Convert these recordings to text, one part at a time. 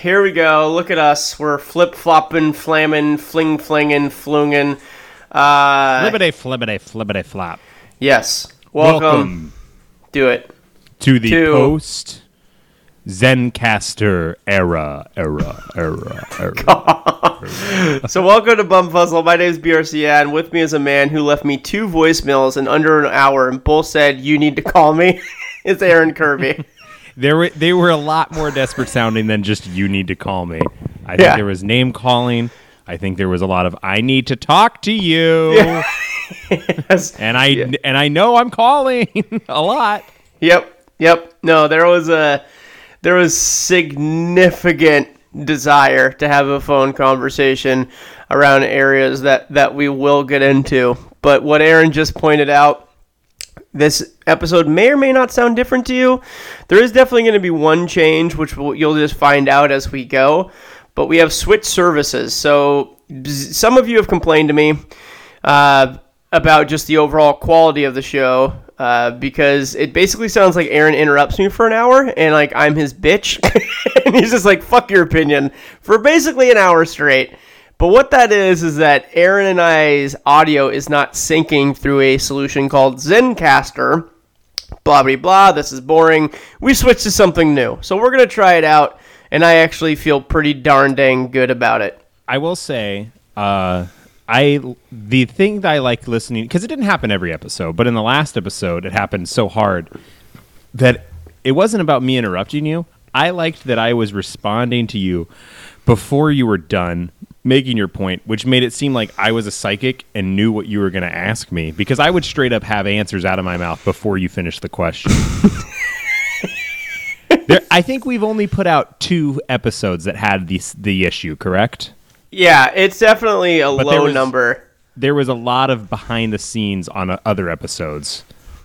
Here we go. Look at us. We're flip flopping, flamming, fling flinging, flunging. Uh, Flippity flippity flippity flop. yes. Welcome. Do it. to the to- post Zencastr era, era, era, era. So welcome to Bumfuzzle. My name is BRC and with me is a man who left me two voicemails in under an hour and both said you need to call me. it's Aaron Kirby. There were they were a lot more desperate sounding than just you need to call me. I think Yeah. there was name calling. I think there was a lot of I need to talk to you. Yes. And I Yeah. and I know I'm calling a lot. Yep. Yep. No, there was a there was significant desire to have a phone conversation around areas that that we will get into. But what Aaron just pointed out this episode may or may not sound different to you. There is definitely going to be one change, which we'll, you'll just find out as we go. But we have switched services. So some of you have complained to me uh, about just the overall quality of the show uh, because it basically sounds like Aaron interrupts me for an hour and like I'm his bitch. and he's just like, fuck your opinion for basically an hour straight. But what that is is that Aaron and I's audio is not syncing through a solution called Zencastr. Blah blah blah. This is boring. We switched to something new, so we're gonna try it out, and I actually feel pretty darn dang good about it. I will say, uh, I the thing that I like listening because it didn't happen every episode, but in the last episode, it happened so hard that it wasn't about me interrupting you. I liked that I was responding to you before you were done making your point, which made it seem like I was a psychic and knew what you were going to ask me because I would straight up have answers out of my mouth before you finished the question. there, I think we've only put out two episodes that had the the issue, correct? Yeah, it's definitely a But low was- number. there was a lot of behind the scenes on uh, other episodes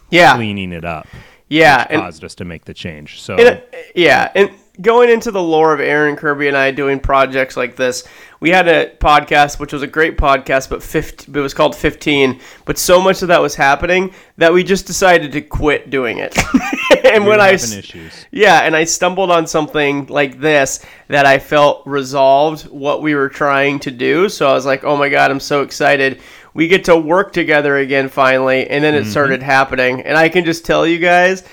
Yeah, cleaning it up yeah, and, caused us to make the change so and, uh, yeah, and going into the lore of Aaron Kirby and I doing projects like this, we had a podcast which was a great podcast, but 15, it was called 15. But so much of that was happening that we just decided to quit doing it. and we when I issues Yeah, and I stumbled on something like this that I felt resolved what we were trying to do. So I was like, oh my God, I'm so excited. We get to work together again finally. And then it mm-hmm. started happening. And I can just tell you guys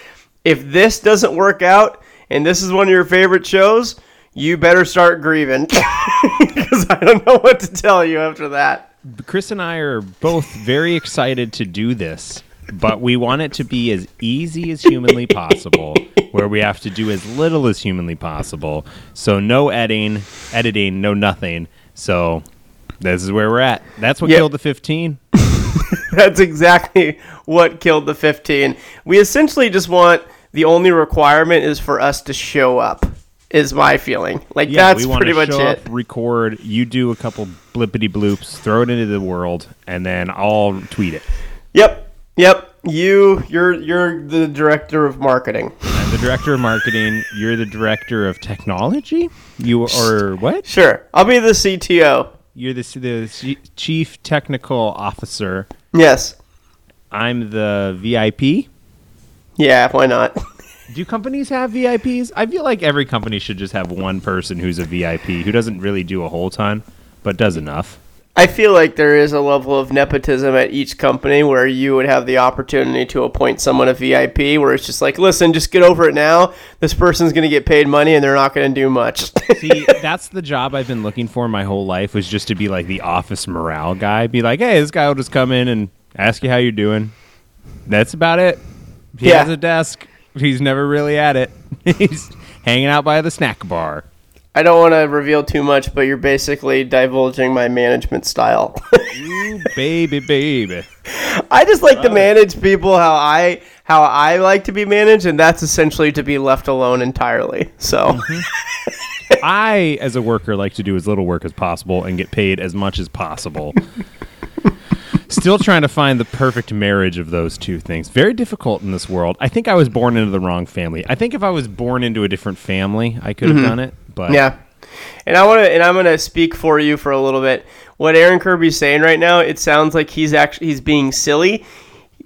if this doesn't work out and this is one of your favorite shows, you better start grieving. Because I don't know what to tell you after that. chris and i are both very excited to do this but we want it to be as easy as humanly possible where we have to do as little as humanly possible so no editing editing no nothing so this is where we're at that's what Yep. killed the 15 That's exactly what killed the 15. We essentially just want the only requirement is for us to show up. Is my feeling like that's we wanna pretty much show it. Record, you do a couple blippity bloops, throw it into the world, and then I'll tweet it. Yep, yep. You, you're you're the director of marketing. I'm the director of marketing. You're the director of technology. You or what? Sure, I'll be the CTO. You're the the chief technical officer. Yes. I'm the VIP. Yeah. Why not? Do companies have VIPs? I feel like every company should just have one person who's a VIP who doesn't really do a whole ton, but does enough. I feel like there is a level of nepotism at each company where you would have the opportunity to appoint someone a VIP, where it's just like, listen, just get over it now. This person's going to get paid money and they're not going to do much. See, that's the job I've been looking for my whole life was just to be like the office morale guy. Be like, hey, this guy will just come in and ask you how you're doing. That's about it. He Yeah. has a desk. He's never really at it. He's hanging out by the snack bar. I don't want to reveal too much, but you're basically divulging my management style. Ooh, baby, baby. I just like to manage people how I how I like to be managed, and that's essentially to be left alone entirely. So, mm-hmm. I, as a worker, like to do as little work as possible and get paid as much as possible. Still trying to find the perfect marriage of those two things. Very difficult in this world. I think I was born into the wrong family. I think if I was born into a different family, I could have mm-hmm. done it. But yeah. And I want to, and I'm going to speak for you for a little bit. what Aaron Kirby's saying right now, it sounds like he's actually he's being silly.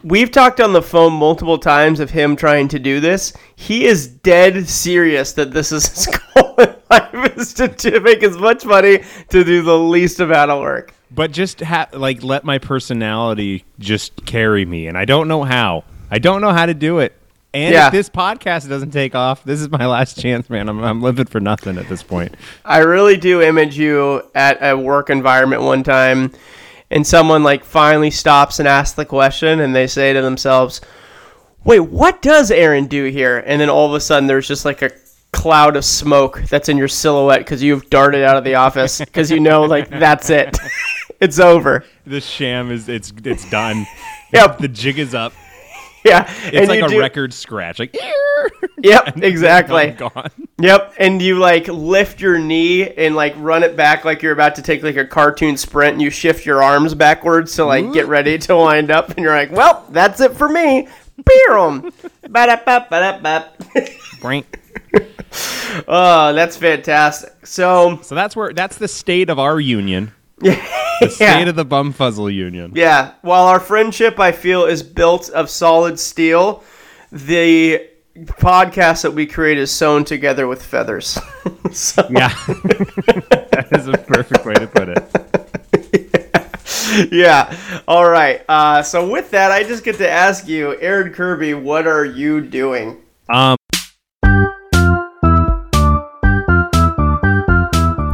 We've talked on the phone multiple times of him trying to do this. He is dead serious that this is his goal in life is to, to make as much money to do the least amount of work. But just ha- like let my personality just carry me, and I don't know how. I don't know how to do it. And Yeah. if this podcast doesn't take off, this is my last chance, man. I'm, I'm living for nothing at this point. I really do image you at a work environment one time, and someone like finally stops and asks the question, and they say to themselves, "Wait, what does Aaron do here?" And then all of a sudden, there's just like a cloud of smoke that's in your silhouette because you've darted out of the office because you know like that's it, it's over. The sham is it's it's done. Yep. The jig is up. Yeah, It's like a do- record scratch. Like Yep, exactly. Gone. Yep, and you like lift your knee and like run it back like you're about to take like a cartoon sprint and you shift your arms backwards to like get ready to wind up and you're like, "Well, that's it for me." Boom. Ba-da-ba-ba-da-ba. Boink. Oh, that's fantastic. So, So that's where that's the state of our union. yeah. The state of the bumfuzzle union. Yeah, while our friendship I feel is built of solid steel, the podcast that we create is sewn together with feathers. so, Yeah. that is a perfect way to put it. yeah. All right. Uh, so with that, I just get to ask you, Aaron Kirby, what are you doing? Um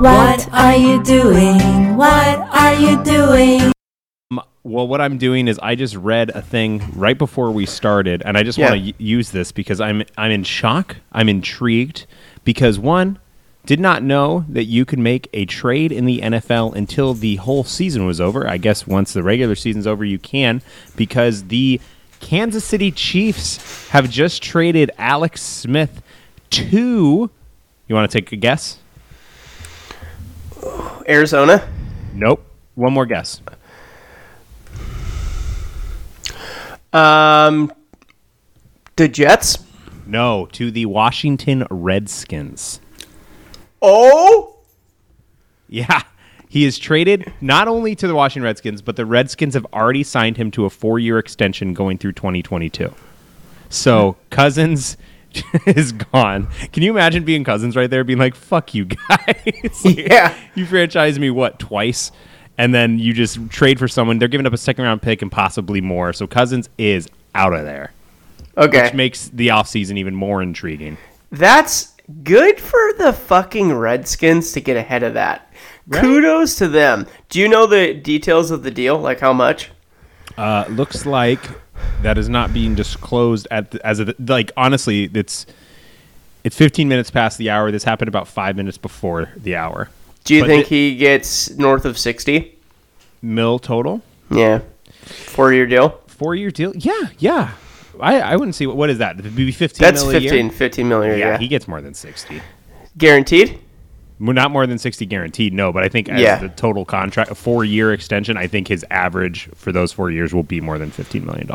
What are you doing? What are you doing? Um, well what I'm doing is I just read a thing right before we started and I just Yeah. want to y- use this because I'm I'm in shock. I'm intrigued because one did not know that you could make a trade in the NFL until the whole season was over. I guess once the regular season's over you can because the Kansas City Chiefs have just traded Alex Smith to You want to take a guess? Arizona. Nope. One more guess. Um, the Jets. No, to the Washington Redskins. Oh, Yeah. He is traded not only to the Washington Redskins, but the Redskins have already signed him to a four year extension going through 2022. So Cousins is gone. Can you imagine being Cousins right there, being like, fuck you guys? Like, Yeah. You franchise me, what, twice? And then you just trade for someone. They're giving up a second round pick and possibly more. So Cousins is out of there, okay. which makes the offseason even more intriguing. That's good for the fucking Redskins to get ahead of that. Kudos to them. Do you know the details of the deal? Like how much? Uh, looks like that is not being disclosed at the, as of like honestly, it's it's 15 minutes past the hour. This happened about five minutes before the hour. Do you But think the- he gets north of 60? Mil total, Yeah. Four year deal? four year deal. Yeah, yeah. I, I wouldn't see what, what is that? It'd be 15 That's mil a year? 15, 15 million. Yeah, Yeah. he gets more than 60. Guaranteed? Not more than 60 guaranteed, no, but I think as Yeah. the total contract, a four year extension, I think his average for those four years will be more than $15 million.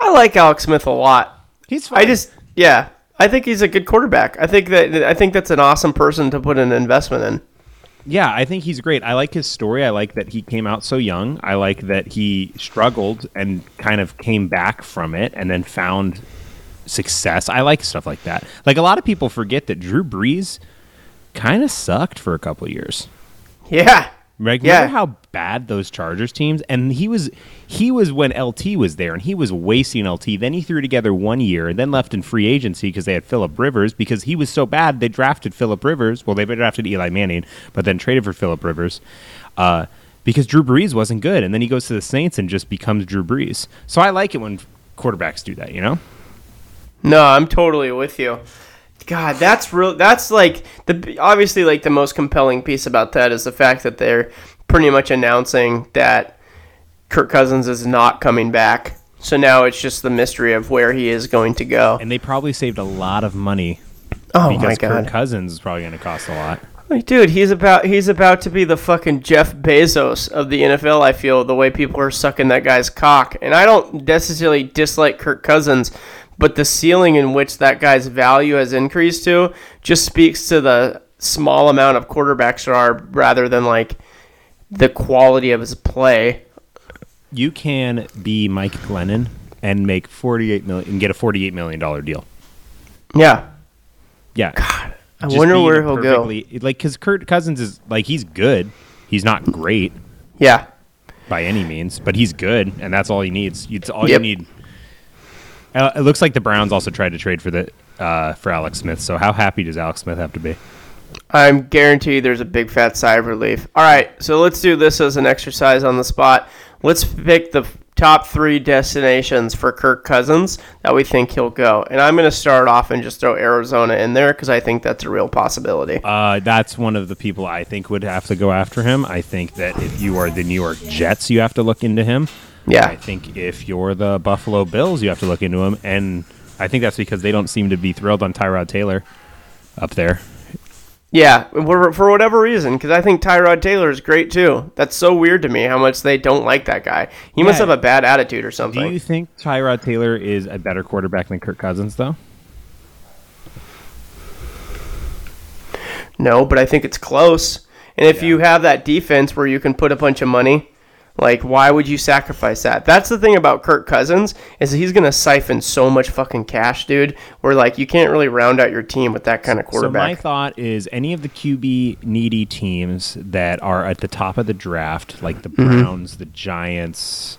I like Alex Smith a lot. He's I just, yeah. I think he's a good quarterback. I think that I think that's an awesome person to put an investment in. Yeah, I think he's great. I like his story. I like that he came out so young. I like that he struggled and kind of came back from it and then found success. I like stuff like that. Like a lot of people forget that Drew Brees kind of sucked for a couple years. Yeah. Yeah. remember how bad those Chargers teams? And he was he was when LT was there, and he was wasting LT. Then he threw together one year, and then left in free agency because they had Philip Rivers. Because he was so bad, they drafted Philip Rivers. Well, they drafted Eli Manning, but then traded for Philip Rivers uh, because Drew Brees wasn't good. And then he goes to the Saints and just becomes Drew Brees. So I like it when quarterbacks do that. You know? No, I'm totally with you. God, that's real. That's like the obviously like the most compelling piece about that is the fact that they're pretty much announcing that Kirk Cousins is not coming back. So now it's just the mystery of where he is going to go. And they probably saved a lot of money Oh because my Kirk god, Cousins is probably going to cost a lot. Like, dude, he's about he's about to be the fucking Jeff Bezos of the NFL. I feel the way people are sucking that guy's cock, and I don't necessarily dislike Kirk Cousins, but the ceiling in which that guy's value has increased to just speaks to the small amount of quarterbacks there are, rather than like the quality of his play. You can be Mike Glennon and make forty eight million and get a forty eight million dollar deal. Yeah. Yeah. I wonder where he'll go. Like, because Kirk Cousins is like he's good. He's not great Yeah. by any means, but he's good, and that's all he needs. It's all Yep. you need. Uh, it looks like the Browns also tried to trade for the uh, for Alex Smith. So how happy does Alex Smith have to be? I'm guaranteed there's a big fat sigh of relief. All right, so let's do this as an exercise on the spot. Let's pick the top three destinations for Kirk Cousins that we think he'll go. And I'm going to start off and just throw Arizona in there because I think that's a real possibility. Uh, that's one of the people I think would have to go after him. I think that if you are the New York Jets, you have to look into him. Yeah. I think if you're the Buffalo Bills, you have to look into him, and I think that's because they don't seem to be thrilled on Tyrod Taylor up there. Yeah, for for whatever reason, because I think Tyrod Taylor is great too. That's so weird to me how much they don't like that guy. He must have a bad attitude or something. Do you think Tyrod Taylor is a better quarterback than Kirk Cousins, though? No, but I think it's close. And if you have that defense where you can put a bunch of money, like why would you sacrifice that? That's the thing about Kirk Cousins is he's gonna siphon so much fucking cash, dude. Where like you can't really round out your team with that kind of quarterback. So my thought is any of the QB needy teams that are at the top of the draft, like the Browns, the Giants,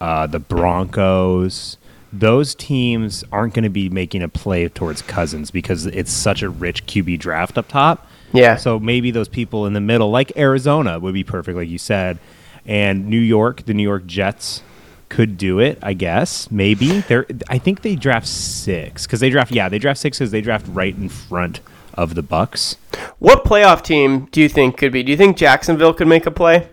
uh, the Broncos, those teams aren't going to be making a play towards Cousins because it's such a rich QB draft up top. yeah. So maybe those people in the middle, like Arizona, would be perfect, like you said, and New York, the New York Jets could do it. I guess maybe they're. I think they draft six because they draft. Yeah, they draft six because they draft right in front of the Bucks. what playoff team do you think could be? Do you think Jacksonville could make a play?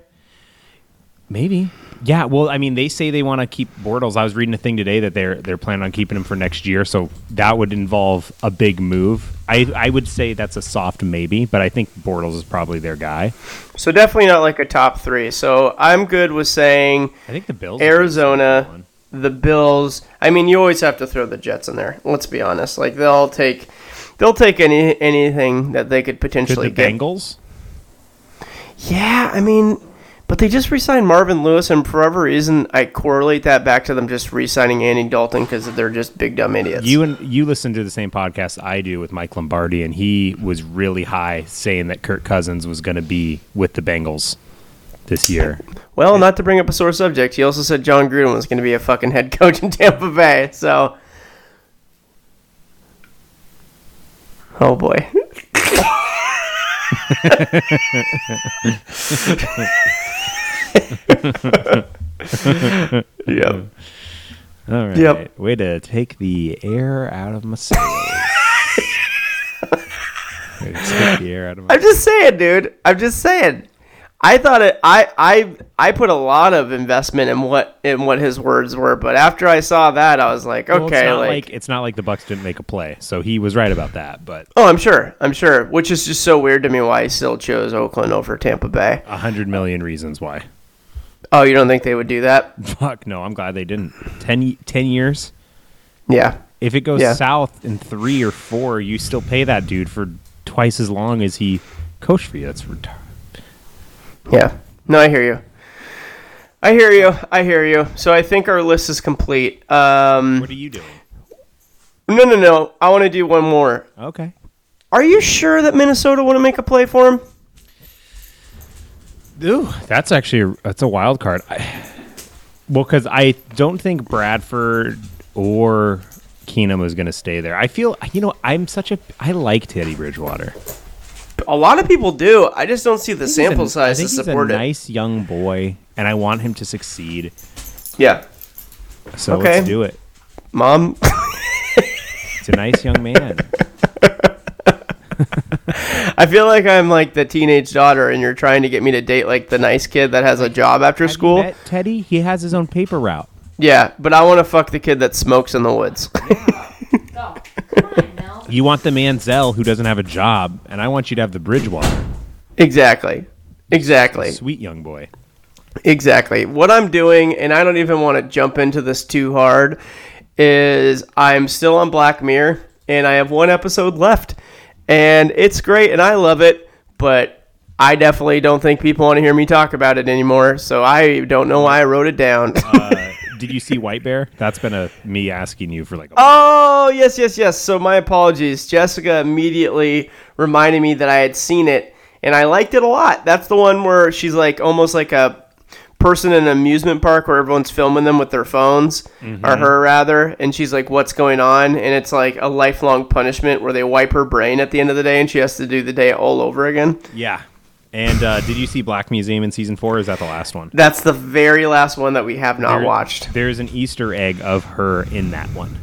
Maybe. Yeah. Well, I mean, they say they want to keep Bortles. I was reading a thing today that they're they're planning on keeping him for next year, so that would involve a big move. I I would say that's a soft maybe, but I think Bortles is probably their guy. So definitely not like a top three. So I'm good with saying I think the Bills. would be a Arizona, the Bills. I mean, you always have to throw the Jets in there. Let's be honest. Like they'll take, they'll take any anything that they could Could potentially the get. Bengals? Yeah, I mean, but they just re-signed Marvin Lewis, and for whatever reason, I correlate that back to them just re-signing Andy Dalton because they're just big dumb idiots. You and you listen to the same podcast I do with Mike Lombardi, and he was really high saying that Kirk Cousins was going to be with the Bengals this year. well, not to bring up a sore subject, he also said Jon Gruden was going to be a fucking head coach in Tampa Bay. So, oh boy. yep. All right, Yep. way to take the air out of my sails. take the air out of my. I'm just saying, dude. I'm just saying. I thought it. I I I put a lot of investment in what in what his words were, but after I saw that, I was like, Well, okay, it's not like, like, it's not like the Bucks didn't make a play, so he was right about that. But oh, I'm sure, I'm sure. Which is just so weird to me why he still chose Oakland over Tampa Bay. a hundred million reasons why. Oh, you don't think they would do that? Fuck no, I'm glad they didn't. Ten, 10 years. Yeah, If it goes Yeah. south in three or four, you still pay that dude for twice as long as he coached for you. That's retarded. yeah. No, I hear you. I hear you. I hear you. So I think our list is complete. Um, What are you doing? no, no, no. I want to do one more. Okay. Are you sure that Minnesota want to make a play for him? Ooh, that's actually that's a wild card. I, well, because I don't think Bradford or Keenum is going to stay there. I feel you know I'm such a I like Teddy Bridgewater. A lot of people do. I just don't see the He's sample a- size I to think he's support a it. nice young boy, and I want him to succeed. Yeah, So Okay. let's do it. mom. It's a nice young man. I feel like I'm like the teenage daughter, and you're trying to get me to date like the nice kid that has a job after Have you school. met Teddy, he has his own paper route. Yeah, but I want to fuck the kid that smokes in the woods. Go. Come on, Mel. You want the Manziel who doesn't have a job, and I want you to have the Bridgewater. exactly. Exactly. Sweet young boy. Exactly. What I'm doing, and I don't even want to jump into this too hard, is I'm still on Black Mirror, and I have one episode left, and it's great, and I love it, but I definitely don't think people want to hear me talk about it anymore. So I don't know why I wrote it down. Uh, did you see White Bear? That's been a me asking you for like. A, oh yes, yes, yes. So my apologies. Jessica immediately reminded me that I had seen it, and I liked it a lot. That's the one where she's like almost like a person in an amusement park where everyone's filming them with their phones, or her rather, and she's like, "What's going on?" And it's like a lifelong punishment where they wipe her brain at the end of the day, and she has to do the day all over again. yeah. And uh, did you see Black Museum in season four? Or is that the last one? That's the very last one that we have not There- watched. There's an Easter egg of her in that one.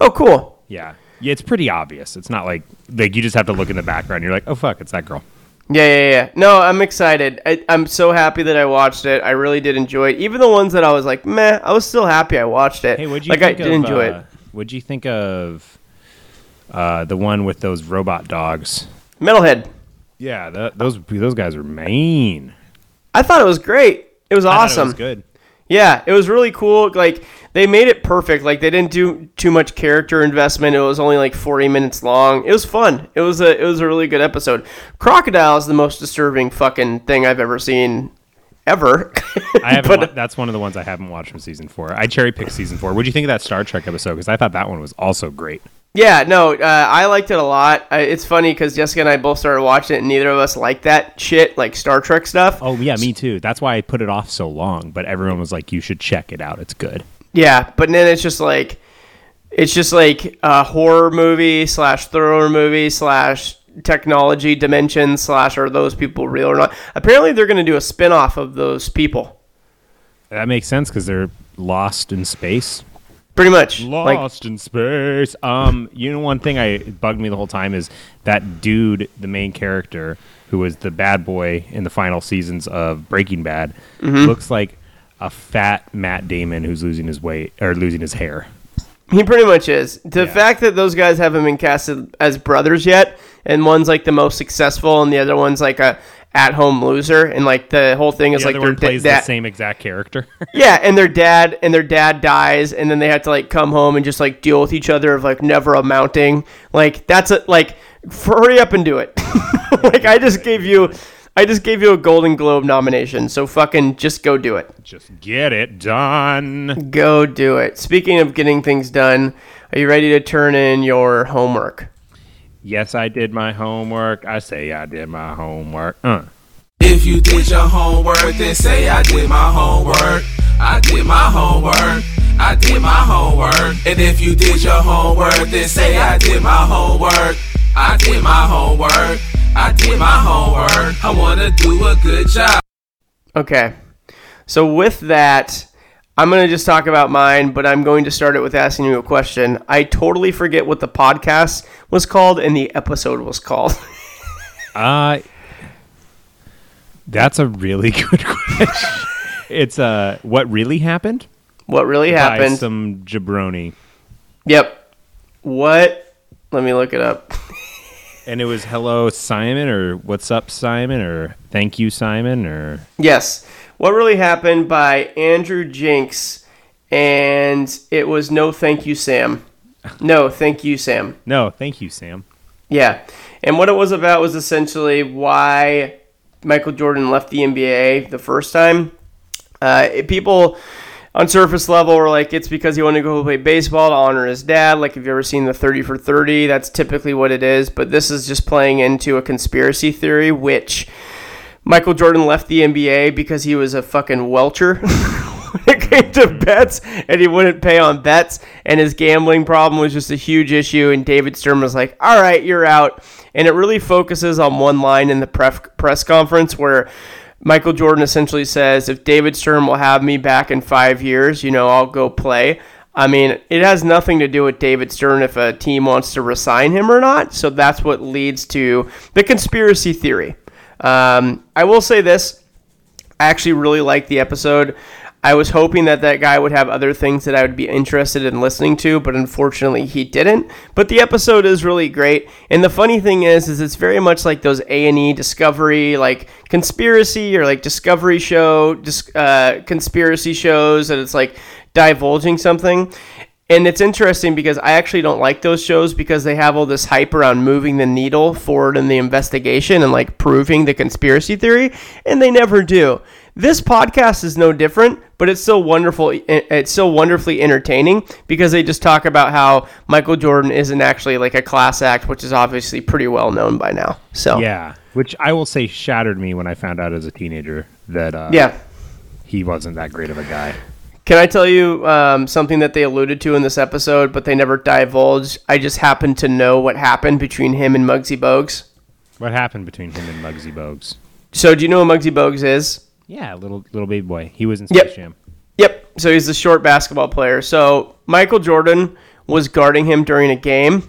Oh, cool. Yeah. Yeah, it's pretty obvious. It's not like like you just have to look in the background. You're like, oh fuck, it's that girl. Yeah, yeah, yeah. No, I'm excited. I, I'm so happy that I watched it. I really did enjoy it. Even the ones that I was like, meh, I was still happy I watched it. Hey, what'd you like think I did of, enjoy uh, it. What'd you think of uh, the one with those robot dogs? Metalhead. Yeah, that, those those guys are mean. I thought it was great. It was awesome. it was good. Yeah, it was really cool. Like they made it perfect. Like they didn't do too much character investment. It was only like 40 minutes long. It was fun. It was a it was a really good episode. Crocodile is the most disturbing fucking thing I've ever seen ever. I haven't. But- wa- that's one of the ones I haven't watched from season four. I cherry picked season four. What do you think of that Star Trek episode? Because I thought that one was also great. Yeah, no, uh, I liked it a lot. Uh, it's funny because Jessica and I both started watching it, and neither of us liked that shit, like Star Trek stuff. Oh yeah, me too. That's why I put it off so long. But everyone was like, "You should check it out. It's good." Yeah, but then it's just like, it's just like a horror movie slash thriller movie slash technology dimension slash are those people real or not? Apparently, they're going to do a spin off of those people. That makes sense because they're lost in space. Pretty much. Like, Lost in space. Um, you know, one thing I bugged me the whole time is that dude, the main character, who was the bad boy in the final seasons of Breaking Bad, Mm-hmm. looks like a fat Matt Damon who's losing his weight or losing his hair. He pretty much is. The Yeah. fact that those guys haven't been casted as brothers yet, and one's like the most successful, and the other one's like a at-home loser, and like the whole thing is The like their one plays da- the same exact character. Yeah, and their dad and their dad dies, and then they have to like come home and just like deal with each other of like never amounting. Like that's a like hurry up and do it. like I just gave you, I just gave you a Golden Globe nomination, so fucking just go do it. Just get it done. Go do it. Speaking of getting things done, are you ready to turn in your homework? Yes, I did my homework. I say I did my homework. Uh. If you did your homework, then say I did my homework. I did my homework. I did my homework. And if you did your homework, then say I did my homework. I did my homework. I did my homework. I wanna do a good job. Okay. So with that, I'm going to just talk about mine, but I'm going to start it with asking you a question. I totally forget what the podcast was called and the episode was called. Uh That's a really good question. it's uh what really happened? what really By happened? some jabroni. Yep. What? Let me look it up. And it was hello Simon or what's up Simon or thank you Simon or Yes. What really happened by Andrew Jenks and it was no thank you Sam. No, thank you Sam. no, thank you Sam. Yeah. And what it was about was essentially why Michael Jordan left the NBA the first time. Uh, people on surface level were like, it's because he wanted to go play baseball to honor his dad. Like, if you ever seen the 30 for 30, that's typically what it is. But this is just playing into a conspiracy theory, which Michael Jordan left the NBA because he was a fucking welcher. when it came to bets, and he wouldn't pay on bets, and his gambling problem was just a huge issue. And David Stern was like, "All right, you're out." And it really focuses on one line in the pref- press conference where Michael Jordan essentially says, "If David Stern will have me back in five years, you know, I'll go play." I mean, it has nothing to do with David Stern if a team wants to resign him or not. So that's what leads to the conspiracy theory. Um, I will say this. I actually really liked the episode. I was hoping that that guy would have other things that I would be interested in listening to, but unfortunately he didn't. But the episode is really great, and the funny thing is, is it's very much like those A and E Discovery, like conspiracy or like Discovery show, uh, conspiracy shows, and it's like divulging something. And it's interesting because I actually don't like those shows because they have all this hype around moving the needle forward in the investigation and like proving the conspiracy theory, and they never do. This podcast is no different, but it's still wonderful. It's still wonderfully entertaining because they just talk about how Michael Jordan isn't actually like a class act, which is obviously pretty well known by now. So Yeah, which I will say shattered me when I found out as a teenager that uh, yeah. he wasn't that great of a guy. Can I tell you um, something that they alluded to in this episode, but they never divulged? I just happened to know what happened between him and Muggsy Bogues. What happened between him and Muggsy Bogues? So, do you know who Muggsy Bogues is? Yeah, little little baby boy. He was in Space Yep. Jam. Yep. So he's the short basketball player. So Michael Jordan was guarding him during a game,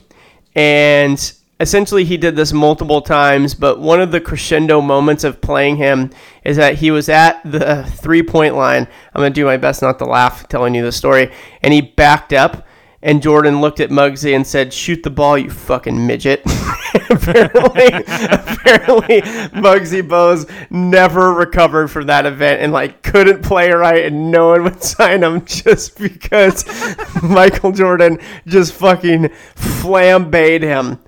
and essentially he did this multiple times. But one of the crescendo moments of playing him is that he was at the three point line. I'm gonna do my best not to laugh telling you the story, and he backed up. And Jordan looked at Muggsy and said, "Shoot the ball, you fucking midget." apparently, apparently, Muggsy Bogues never recovered from that event and like couldn't play right, and no one would sign him just because Michael Jordan just fucking flambéed him.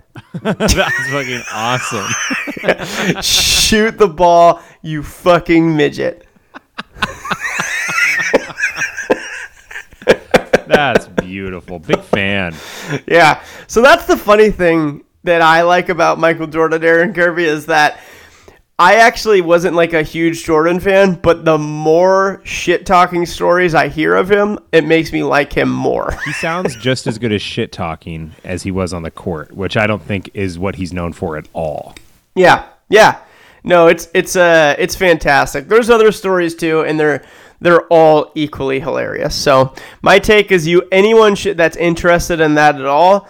That's fucking awesome. Shoot the ball, you fucking midget. That's beautiful. Big fan. Yeah. So that's the funny thing that I like about Michael Jordan, Aaron Kirby, is that I actually wasn't like a huge Jordan fan, but the more shit talking stories I hear of him, it makes me like him more. He sounds just as good as shit talking as he was on the court, which I don't think is what he's known for at all. Yeah, yeah. No, it's it's uh it's fantastic. There's other stories too, and they're they're all equally hilarious. So my take is, you anyone should, that's interested in that at all,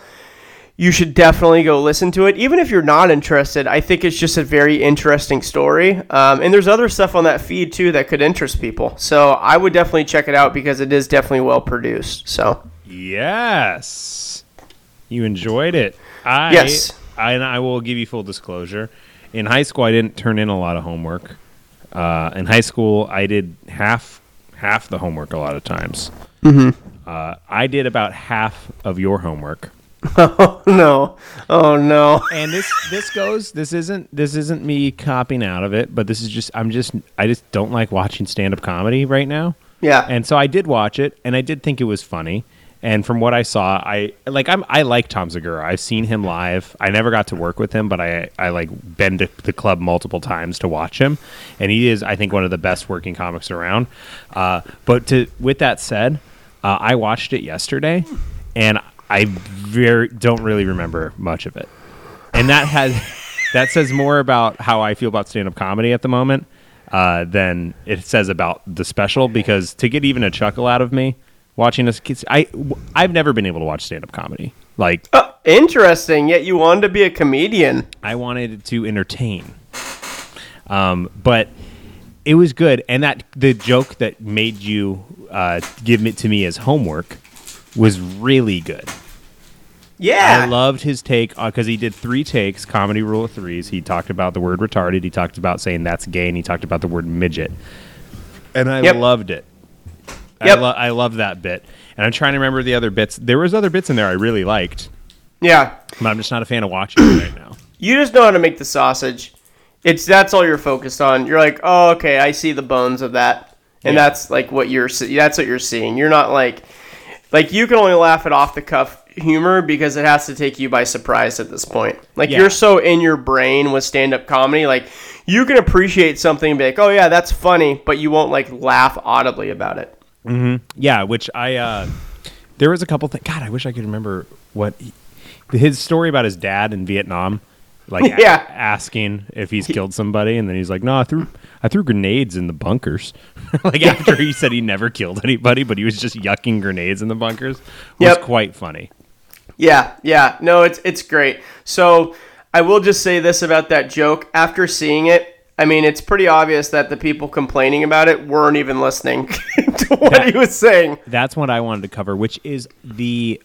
you should definitely go listen to it. Even if you're not interested, I think it's just a very interesting story. Um, and there's other stuff on that feed too that could interest people. So I would definitely check it out because it is definitely well produced. So Yes. You enjoyed it. I, Yes. I, and I will give you full disclosure. In high school, I didn't turn in a lot of homework. Uh, in high school, I did half half the homework a lot of times. Mm-hmm. Uh, I did about half of your homework. oh no, oh no. and this this goes this isn't this isn't me copying out of it but this is just i'm just i just don't like watching stand-up comedy right now Yeah. and so i did watch it and i did think it was funny and from what i saw i like i'm i like tom segura. I've seen him live. I never got to work with him but i i like been to the club multiple times to watch him. And he is i think one of the best working comics around. Uh, but to with that said uh, i watched it yesterday and i very don't really remember much of it. And that has that says more about how I feel about stand-up comedy at the moment uh, than it says about the special. Because to get even a chuckle out of me watching this, I I've never been able to watch stand-up comedy. Like Uh, interesting. Yet you wanted to be a comedian. I wanted to entertain, um, but it was good. And that the joke that made you uh, give it to me as homework was really good. Yeah. I loved his take because he did three takes, comedy rule of threes. He talked about the word retarded. He talked about saying that's gay, and he talked about the word midget. And I Yep. loved it. Yep. I, lo- I love that bit. And I'm trying to remember the other bits. There was other bits in there I really liked, yeah. but I'm just not a fan of watching it right now. You just know how to make the sausage. It's that's all you're focused on. You're like, oh, okay, I see the bones of that, and Yeah. that's like what you're. That's what you're seeing. You're not like, like you can only laugh at off the cuff humor because it has to take you by surprise at this point. Like Yeah. you're so in your brain with stand up comedy, like you can appreciate something and be like, oh yeah, that's funny, but you won't like laugh audibly about it. Yeah, which I uh, there was a couple things. God, I wish I could remember what he, his story about his dad in Vietnam. Like a- Yeah. asking if he's killed somebody, and then he's like, "No, I threw I threw grenades in the bunkers." like after he said he never killed anybody, but he was just yucking grenades in the bunkers. Was Yep. quite funny. Yeah, yeah. No, it's it's great. So I will just say this about that joke. After seeing it, I mean, it's pretty obvious that the people complaining about it weren't even listening to what he was saying. That's what I wanted to cover, which is the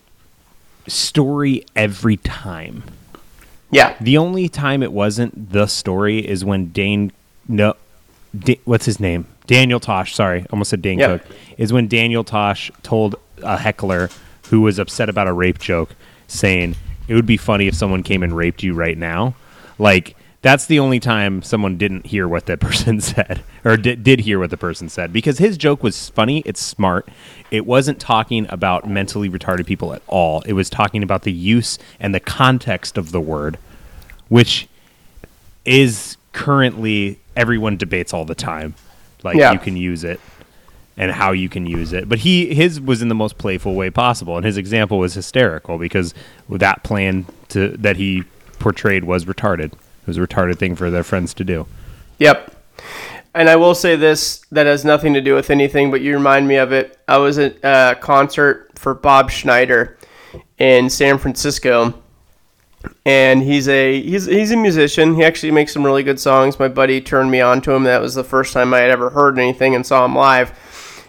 story every time. Yeah, The only time it wasn't the story is when Dane no Da- what's his name? Daniel Tosh, sorry, almost said Dane Yep. Cook. Is when Daniel Tosh told a heckler who was upset about a rape joke, saying it would be funny if someone came and raped you right now. Like that's the only time someone didn't hear what that person said or did, did hear what the person said because his joke was funny it's smart. It wasn't talking about mentally retarded people at all. It was talking about the use and the context of the word which is currently everyone debates all the time like Yeah. you can use it and how you can use it. But he his was in the most playful way possible and his example was hysterical because that plan to that he portrayed was retarded it was a retarded thing for their friends to do Yep. And I will say this that has nothing to do with anything, but you remind me of it. I was at a concert for Bob Schneider in San Francisco, and he's a he's he's a musician. He actually makes some really good songs. My buddy turned me on to him. That was the first time I had ever heard anything and saw him live.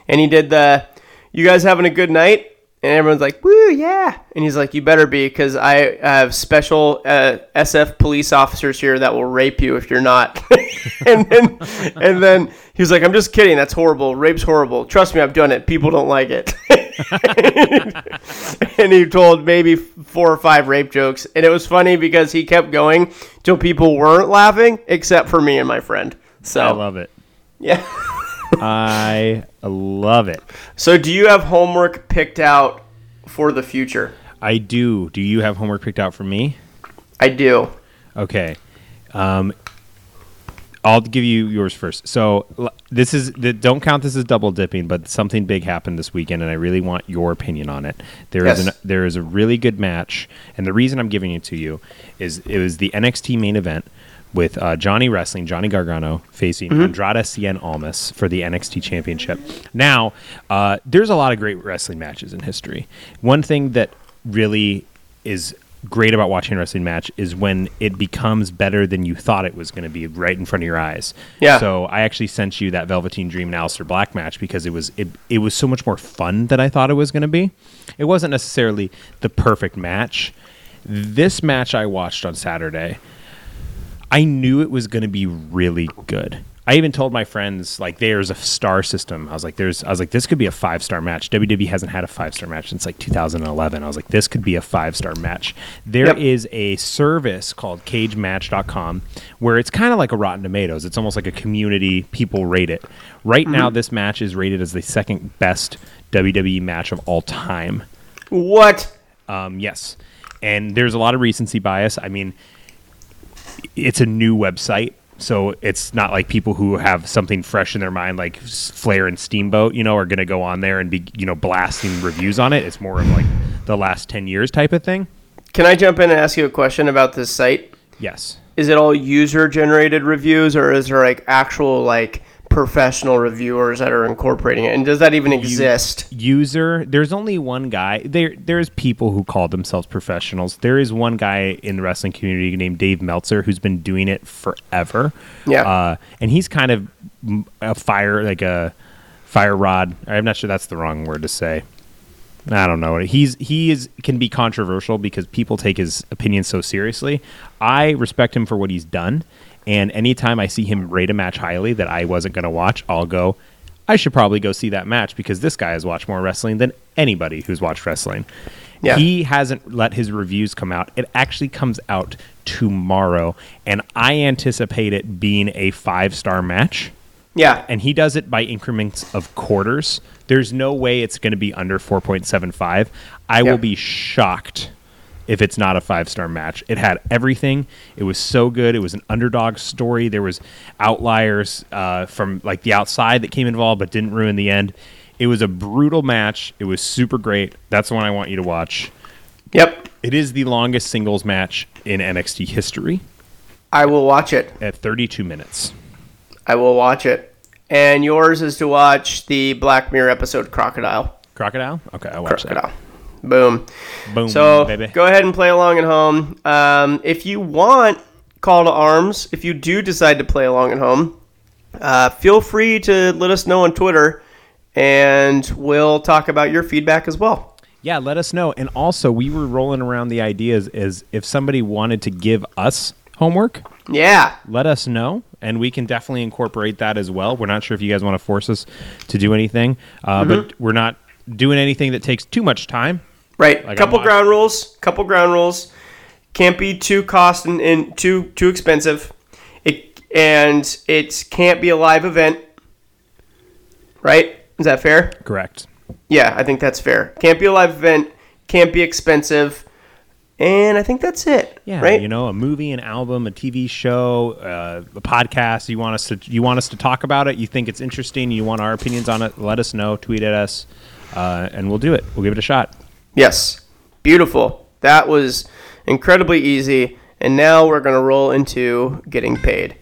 And he did the "You guys having a good night?" And everyone's like, "Woo, yeah!" And he's like, "You better be, because I have special uh, SF police officers here that will rape you if you're not." and then, and then he was like, "I'm just kidding. That's horrible. Rape's horrible. Trust me, I've done it. People don't like it." and he told maybe four or five rape jokes, and it was funny because he kept going till people weren't laughing, except for me and my friend. So i love it yeah. i love it So do you have homework picked out for the future? i do do you have homework picked out for me I do. Okay. Um, I'll give you yours first. So this is the, don't count this as double dipping, but something big happened this weekend, and I really want your opinion on it. There is Yes. an, there is a really good match, and the reason I'm giving it to you is it was the NXT main event with uh, Johnny Wrestling, Johnny Gargano facing Andrade Cien Almas for the NXT Championship. Now, uh, there's a lot of great wrestling matches in history. One thing that really is great about watching a wrestling match is when it becomes better than you thought it was going to be right in front of your eyes. Yeah. So I actually sent you that Velveteen Dream and Aleister Black match because it was it, it was so much more fun than I thought it was going to be. It wasn't necessarily the perfect match. This match I watched on Saturday, I knew it was going to be really good. I even told my friends like there's a star system. I was like there's I was like this could be a 5-star match. WWE hasn't had a 5-star match since like 2011. I was like this could be a 5-star match. There is Yep. a service called cagematch.com where it's kind of like a Rotten Tomatoes. It's almost like a community people rate it. Right now this match is rated as the second best WWE match of all time. What? Um, yes, and there's a lot of recency bias. I mean, it's a new website, so it's not like people who have something fresh in their mind, like Flair and Steamboat, you know, are going to go on there and be, you know, blasting reviews on it. It's more of like the last ten years type of thing. Can I jump in and ask you a question about this site? Yes. Is it all user generated reviews or is there like actual like professional reviewers that are incorporating it? And does that even exist? user there's only one guy there there's people who call themselves professionals there is one guy in the wrestling community named dave meltzer who's been doing it forever Yeah. uh, and he's kind of a fire like a fire rod i'm not sure that's the wrong word to say I don't know. He's he is can be controversial because people take his opinions so seriously. I respect him for what he's done, and anytime I see him rate a match highly that I wasn't going to watch, I'll go. I should probably go see that match because this guy has watched more wrestling than anybody who's watched wrestling. Yeah. He hasn't let his reviews come out. It actually comes out tomorrow, and I anticipate it being a five star match Yeah. and he does it by increments of quarters. There's no way it's going to be under 4.75. I will be shocked if it's not a five star match. It had everything. It was so good. It was an underdog story. There was outliers uh, from like the outside that came involved, but didn't ruin the end. It was a brutal match. It was super great. That's the one I want you to watch. Yep. It is the longest singles match in NXT history I will watch it. at 32 minutes. I will watch it. And yours is to watch the Black Mirror episode Crocodile. Crocodile? Okay, I'll watch Crocodile. That. Boom, Boom. So baby. go ahead and play along at home. Um, if you want Call to Arms, if you do decide to play along at home, uh, feel free to let us know on Twitter, and we'll talk about your feedback as well. Yeah, let us know. And also, we were rolling around the ideas as if somebody wanted to give us homework, Yeah. let us know, and we can definitely incorporate that as well. We're not sure if you guys want to force us to do anything, uh, but we're not doing anything that takes too much time. Right. Like, couple ground rules. Couple ground rules. Can't be too cost and, and too too expensive. It and it can't be a live event. Right? Is that fair? Correct. Yeah, I think that's fair. Can't be a live event. Can't be expensive. And I think that's it. Yeah, Right. you know, a movie, an album, a TV show, uh, a podcast. You want us to you want us to talk about it. You think it's interesting. You want our opinions on it. Let us know. Tweet at us, uh, and we'll do it. We'll give it a shot. Yes. Beautiful. That was incredibly easy. And now we're going to roll into getting paid.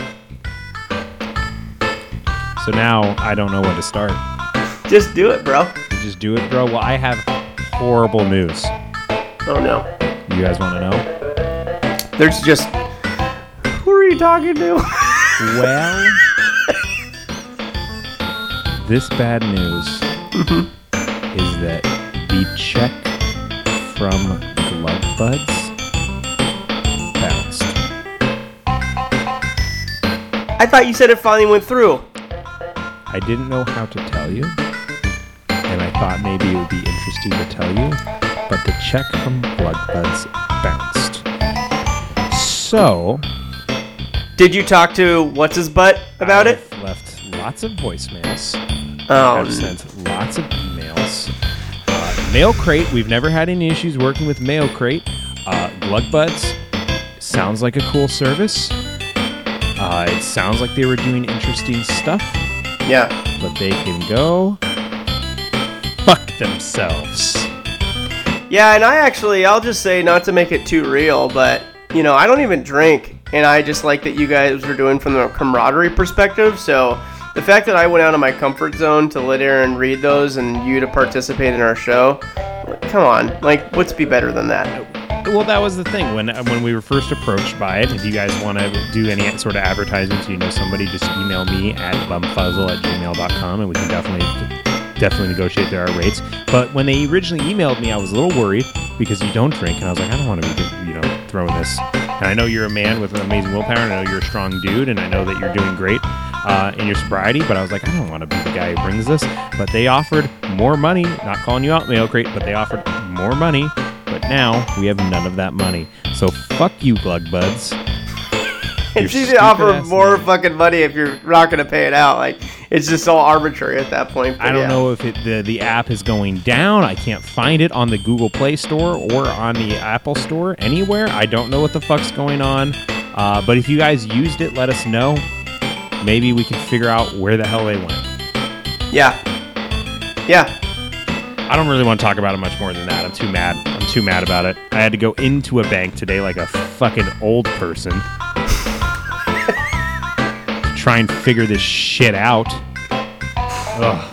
So now I don't know where to start. Just do it, bro. Just do it, bro. Well, I have horrible news. Oh, no. You guys want to know? There's just. Who are you talking to? Well, this bad news mm-hmm. is that the check from Glug Buds bounced. I thought you said it finally went through. I didn't know how to tell you, and I thought maybe it would be interesting to tell you, but the check from Blood Buds bounced. So, Did you talk to what's his butt about it? I've left lots of voicemails. Oh, I've sent lots of emails. Mail Crate, we've never had any issues working with Mail Crate. Uh, Glug Buds sounds like a cool service. Uh, it sounds like they were doing interesting stuff, yeah. but they can go fuck themselves. Yeah, and I actually, I'll just say, not to make it too real, but, you know, I don't even drink. And I just like that you guys were doing from the camaraderie perspective. So the fact that I went out of my comfort zone to let Aaron read those and you to participate in our show, come on. Like, what's be better than that? Well, that was the thing when when we were first approached by it. If you guys want to do any sort of advertisements, you know somebody, just email me at bumfuzzle at gmail.com and we can definitely definitely negotiate their rates. But when they originally emailed me, I was a little worried because you don't drink, and I was like, I don't want to be you know throwing this. And I know you're a man with an amazing willpower, and I know you're a strong dude, and I know that you're doing great uh, in your sobriety. But I was like, I don't want to be the guy who brings this. But they offered more money. Not calling you out, mail crate, but they offered more money. But now we have none of that money. So fuck you, Glug Buds. It's easy to offer more fucking money if you're not going to pay it out. Like, it's just all arbitrary at that point. I don't yeah. know if it, the the app is going down. I can't find it on the Google Play Store or on the Apple Store anywhere. I don't know what the fuck's going on. Uh, but if you guys used it, let us know. Maybe we can figure out where the hell they went. Yeah. Yeah. I don't really want to talk about it much more than that. I'm too mad. I'm too mad about it. I had to go into a bank today like a fucking old person. to try and figure this shit out. Ugh.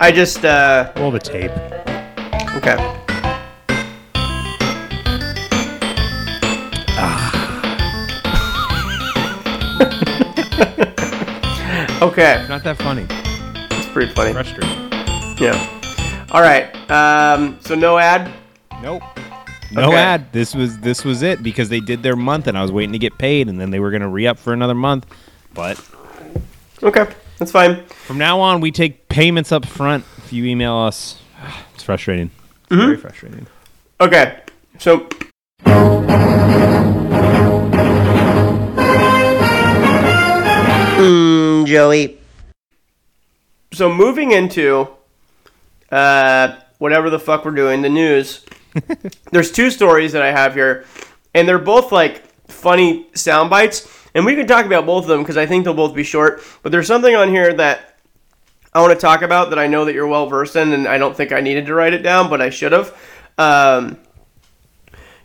I just, uh, Roll the tape. okay. Okay. Not that funny. It's pretty funny. Frustrating. Yeah. All right. Um, so no ad. Nope. No Okay. ad. This was this was it because they did their month and I was waiting to get paid and then they were going to re up for another month. But Okay, that's fine. from now on, we take payments up front if you email us. It's frustrating. It's Very frustrating. Okay, so Mm, Joey. so moving into uh, whatever the fuck we're doing, the news. there's two stories that I have here, and they're both like funny sound bites, and we can talk about both of them because I think they'll both be short. But there's something on here that I want to talk about that I know that you're well versed in, and I don't think I needed to write it down, but I should have. Um,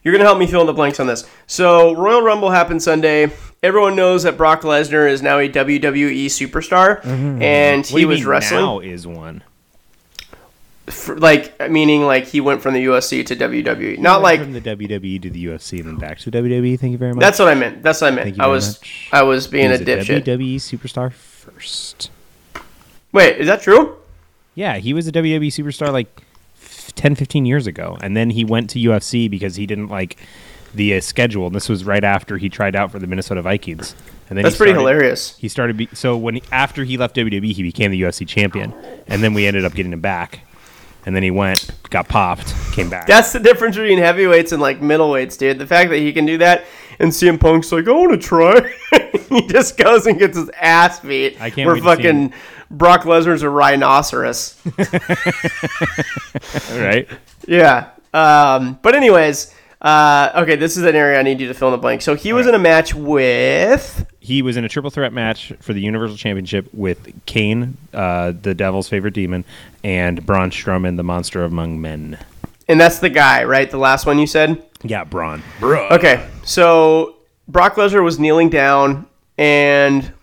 you're gonna help me fill in the blanks on this. So Royal Rumble happened Sunday. Everyone knows that Brock Lesnar is now a WWE superstar, mm-hmm. and What do he was wrestling Now is one. for, like meaning like he went from the UFC to WWE. Not like from the WWE to the UFC and then back to WWE. Thank you very much. that's what I meant. That's what I meant. I was much. I was being He a was dipshit. WWE superstar first. Wait, is that true? Yeah, he was a WWE superstar like f- 10, 15 years ago. And then he went to UFC because he didn't like the uh, schedule. And this was right after he tried out for the Minnesota Vikings. And then That's he pretty started- hilarious. He started be- so when he, after he left WWE, he became the UFC champion, and then we ended up getting him back. and then he went, got popped, came back. That's the difference between heavyweights and like middleweights, dude. The fact that he can do that and CM Punk's like, I want to try. he just goes and gets his ass beat. I can't Where wait to see fucking Brock Lesnar's a rhinoceros. right? yeah. Um, but anyways, uh, okay, this is an area I need you to fill in the blank. So he was in a match with. He was in a triple threat match for the Universal Championship with Kane, uh, the Devil's favorite demon, and Braun Strowman, the monster among men. And that's the guy, right? The last one you said? Yeah, Braun. Bruh. Okay, so Brock Lesnar was kneeling down, and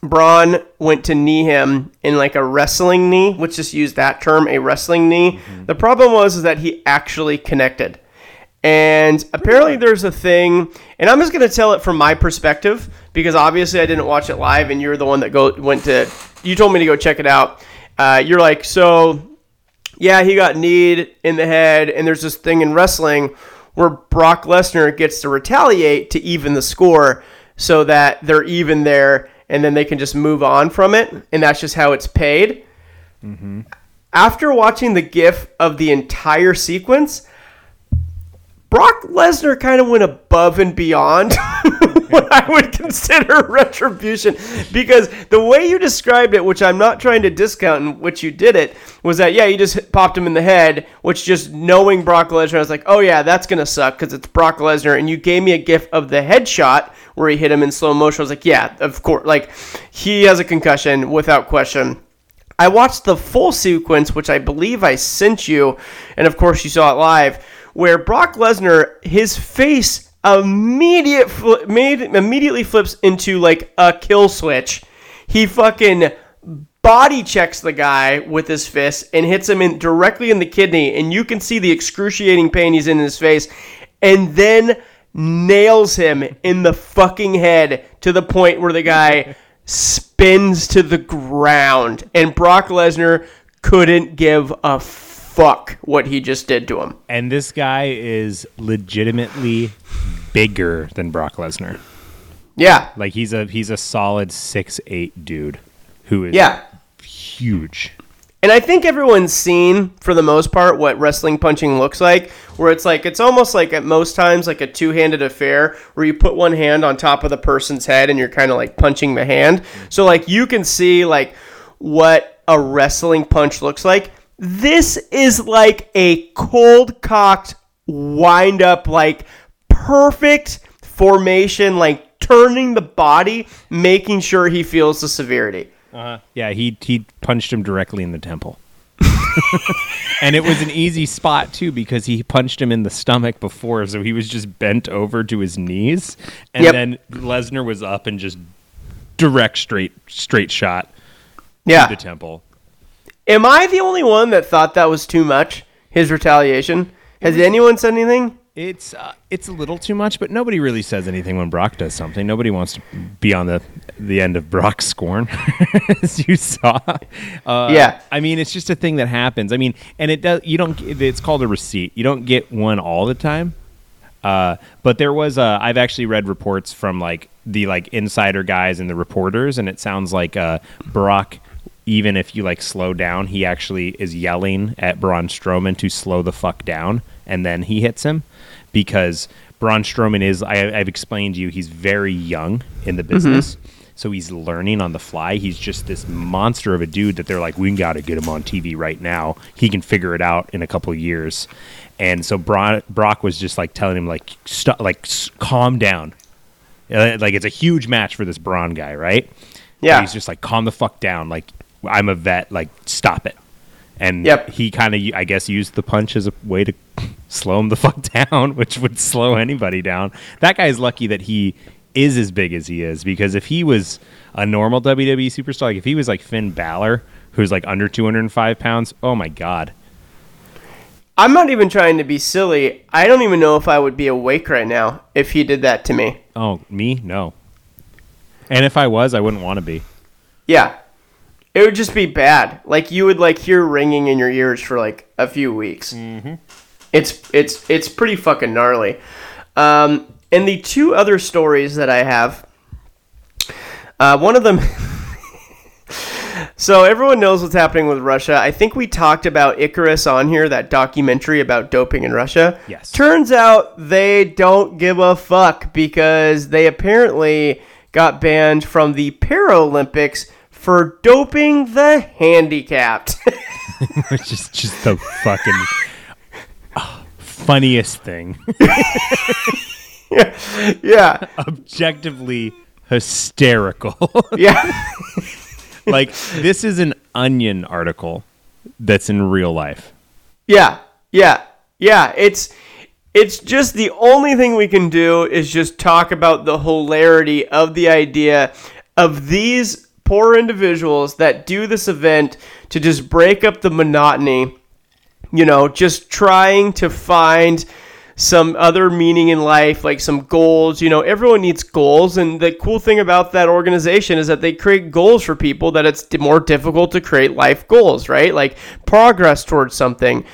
Braun went to knee him in like a wrestling knee. Let's just use that term, a wrestling knee. The problem was is that he actually connected, and apparently there's a thing, and I'm just gonna tell it from my perspective because obviously I didn't watch it live, and you're the one that go went to. You told me to go check it out. Uh, you're like so yeah, he got kneed in the head, and there's this thing in wrestling where Brock Lesnar gets to retaliate to even the score so that they're even there, and then they can just move on from it, and that's just how it's paid. After watching the GIF of the entire sequence, Brock Lesnar kind of went above and beyond what I would consider retribution because the way you described it, which I'm not trying to discount in which you did it, was that yeah, you just popped him in the head, which just knowing Brock Lesnar, I was like, oh yeah, that's gonna suck because it's Brock Lesnar, and you gave me a gif of the headshot where he hit him in slow motion. I was like, yeah, of course, like he has a concussion without question. I watched the full sequence, which I believe I sent you, and of course you saw it live, where Brock Lesnar, his face immediate fl- made, immediately flips into like a kill switch. He fucking body checks the guy with his fist and hits him in directly in the kidney, and you can see the excruciating pain he's in his face, and then nails him in the fucking head to the point where the guy spins to the ground, and Brock Lesnar couldn't give a fuck what he just did to him. And this guy is legitimately bigger than Brock Lesnar. Yeah, Like he's a he's a solid six eight dude who is yeah. huge. And I think everyone's seen, for the most part, what wrestling punching looks like, where it's like, it's almost like at most times like a two handed affair where you put one hand on top of the person's head and you're kind of like punching the hand. So, like, you can see, like, what a wrestling punch looks like. This is like a cold cocked, wind up, like, perfect formation, like, turning the body, making sure he feels the severity. Uh-huh. Yeah, he he punched him directly in the temple. and it was an easy spot too because he punched him in the stomach before, so he was just bent over to his knees, and Yep. then Lesnar was up and just direct straight straight shot Yeah. to the temple. Am I the only one that thought that was too much? His retaliation. Has anyone said anything? It's uh, it's a little too much, but nobody really says anything when Brock does something. Nobody wants to be on the the end of Brock's scorn, as you saw. Uh, Yeah. I mean, it's just a thing that happens. I mean, and it does. You don't. It's called a receipt. You don't get one all the time. Uh, but there was a. I've actually read reports from like the like insider guys and the reporters, and it sounds like uh, Brock. Even if you like slow down, he actually is yelling at Braun Strowman to slow the fuck down, and then he hits him because Braun Strowman is. I, I've explained to you, he's very young in the business. So he's learning on the fly. He's just this monster of a dude that they're like, we got to get him on TV right now. He can figure it out in a couple of years. And so Brock, Brock was just like telling him like, st- like s- calm down. Uh, Like it's a huge match for this Braun guy, right? Yeah. But he's just like, calm the fuck down. Like I'm a vet. Like stop it. And Yep. he kind of, I guess, used the punch as a way to slow him the fuck down, which would slow anybody down. That guy's lucky that he is as big as he is because if he was a normal WWE superstar, like if he was like Finn Balor, who's like under 205 pounds, oh my god. I'm not even trying to be silly. I don't even know if I would be awake right now if he did that to me. Oh, me? No. And if I was, I wouldn't want to be. Yeah. It would just be bad. Like you would like hear ringing in your ears for like a few weeks. Mm-hmm. It's it's it's pretty fucking gnarly. Um, and the two other stories that I have, uh, one of them. So everyone knows what's happening with Russia. I think we talked about Icarus on here, that documentary about doping in Russia. Yes. Turns out they don't give a fuck because they apparently got banned from the Paralympics for doping the handicapped. Which is just the fucking ah, funniest thing. yeah. Objectively hysterical. Yeah. like this is an onion article that's in real life. Yeah, yeah, yeah. It's it's just the only thing we can do is just talk about the hilarity of the idea of these poor individuals that do this event to just break up the monotony. You know, just trying to find some other meaning in life, like some goals. You know, everyone needs goals, and the cool thing about that organization is that they create goals for people that it's more difficult to create life goals, right? Like progress towards something.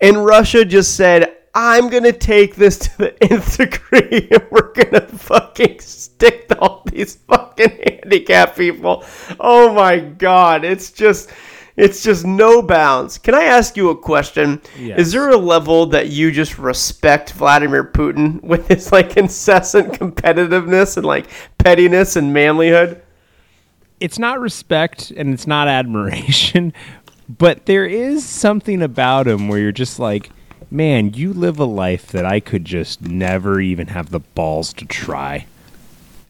And Russia just said, I'm gonna take this to the nth degree, and we're gonna fucking stick to all these fucking handicapped people. Oh my god, it's just. It's just no bounds. Can I ask you a question? Yes. Is there a level that you just respect Vladimir Putin with his like incessant competitiveness and like pettiness and manlyhood? It's not respect and it's not admiration, but there is something about him where you're just like, man, you live a life that I could just never even have the balls to try.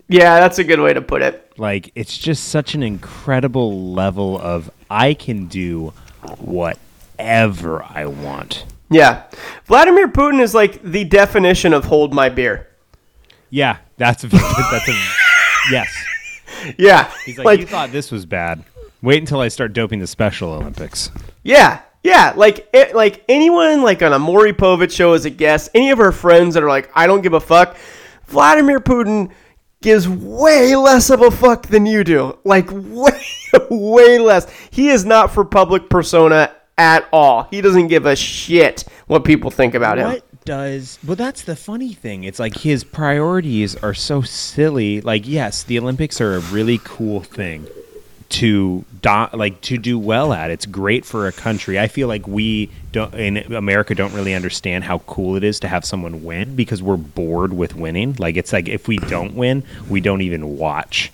Yeah, that's a good way to put it. Like it's just such an incredible level of I can do whatever I want. Yeah. Vladimir Putin is like the definition of hold my beer. Yeah, that's a, that's a yes. Yeah. He's like, you thought this was bad. Wait until I start doping the Special Olympics. Yeah, yeah, like it, like anyone like on a Maury Povich show as a guest, any of her friends that are like, I don't give a fuck. Vladimir Putin gives way less of a fuck than you do. Like way, way less. He is not for public persona at all. He doesn't give a shit what people think about him. What does well that's the funny thing. It's like his priorities are so silly. Like yes, the Olympics are a really cool thing to do, like to do well at. It's great for a country. I feel like we don't in America don't really understand how cool it is to have someone win because we're bored with winning. Like it's like if we don't win, we don't even watch.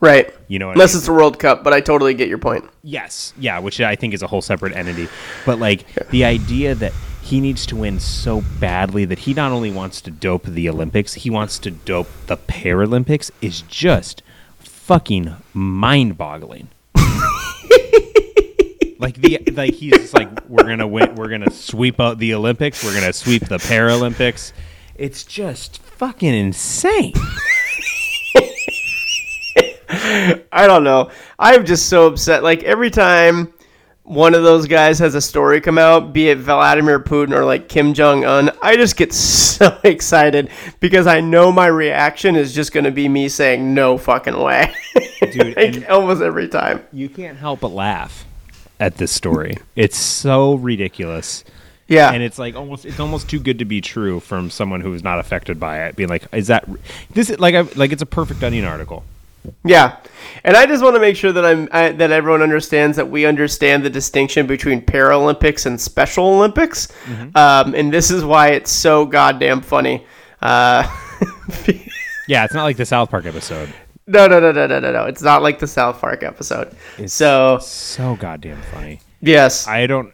Right. You know what I Unless mean? it's the World Cup, but I totally get your point. Yes, yeah, which I think is a whole separate entity. But like the idea that he needs to win so badly that he not only wants to dope the Olympics, he wants to dope the Paralympics is just fucking mind-boggling. like the like he's like we're gonna win, we're gonna sweep out the Olympics, we're gonna sweep the Paralympics. It's just fucking insane. I don't know. I'm just so upset. Like every time one of those guys has a story come out, be it Vladimir Putin or like Kim Jong Un, I just get so excited because I know my reaction is just going to be me saying no fucking way, Dude, like almost every time. You can't help but laugh at this story. It's so ridiculous. Yeah, and it's like almost it's almost too good to be true from someone who is not affected by it being like is that this is like I, like it's a perfect onion article yeah, and I just want to make sure that I'm I, that everyone understands that we understand the distinction between Paralympics and Special Olympics, um, and this is why it's so goddamn funny. Uh, yeah it's not like the south park episode No, no, no, no, no, no, no. It's not like the South Park episode. It's so so goddamn funny yes, i don't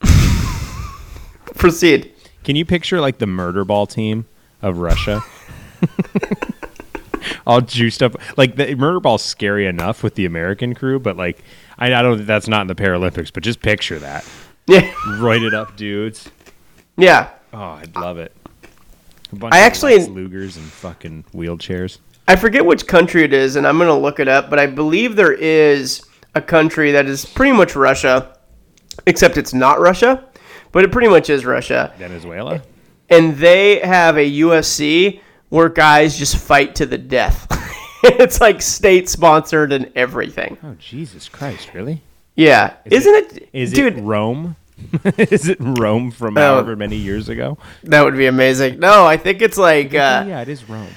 proceed. can you picture like the murder ball team of russia all juiced up like the murder ball's scary enough with the american crew but like i, I don't. That's not in the paralympics but just picture that Yeah, roided up dudes yeah. oh i'd love it a bunch I of actually- Lex lugers and fucking wheelchairs I forget which country it is, and I'm gonna look it up. But I believe there is a country that is pretty much Russia, except it's not Russia, but it pretty much is Russia. venezuela And they have a UFC where guys just fight to the death. it's like state sponsored and everything. Oh Jesus Christ! Really? Yeah, is not it, Is dude? it Rome? is it Rome from Oh. however many years ago? that would be amazing. No, I think it's like. Uh, yeah, it is Rome.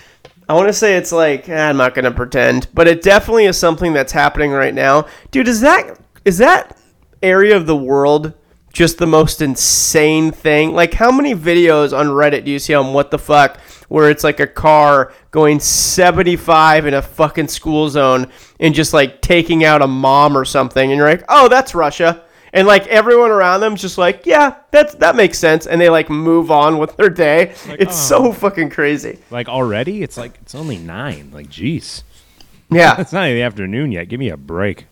I want to say it's like eh, I'm not gonna pretend, but it definitely is something that's happening right now, dude. Is that is that area of the world just the most insane thing? Like, how many videos on Reddit do you see on what the fuck where it's like a car going 75 in a fucking school zone and just like taking out a mom or something, and you're like, oh, that's Russia. And like everyone around them's just like, yeah, that's that makes sense, and they like move on with their day. it's so oh. fucking crazy. Like already, it's like it's only nine. Like, jeez, Yeah, it's not even the afternoon yet. Give me a break.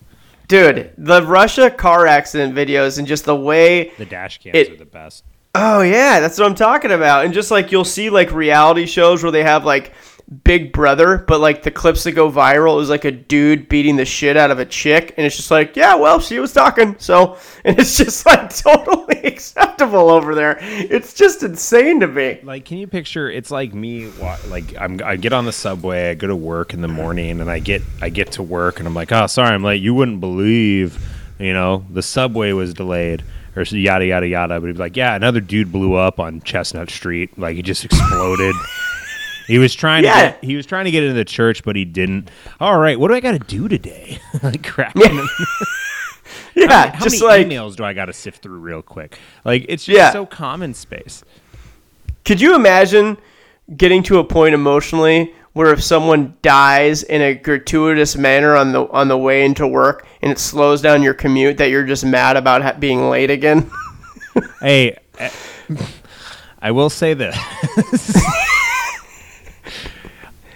dude, the Russia car accident videos and just the way The dash cams It- are the best. Oh yeah, that's what I'm talking about. And just like you'll see like reality shows where they have like Big Brother, but like the clips that go viral is like a dude beating the shit out of a chick, and it's just like, yeah, well, she was talking, so, and it's just like totally acceptable over there. It's just insane to me. Like, can you picture? It's like me. Like, I'm. I get on the subway. I go to work in the morning, and I get. I get to work, and I'm like, oh, sorry, I'm late. You wouldn't believe, you know, the subway was delayed, or yada yada yada. But he'd be like, yeah, another dude blew up on Chestnut Street. Like, he just exploded. He was trying Yeah. to get, he was trying to get into the church, but he didn't. All right, what do I got to do today? like cracking him. Yeah, How just many like, emails do I got to sift through real quick? Like it's just Yeah. so common space. could you imagine getting to a point emotionally where if someone dies in a gratuitous manner on the on the way into work and it slows down your commute, that you're just mad about being late again? Hey, eh, I will say this.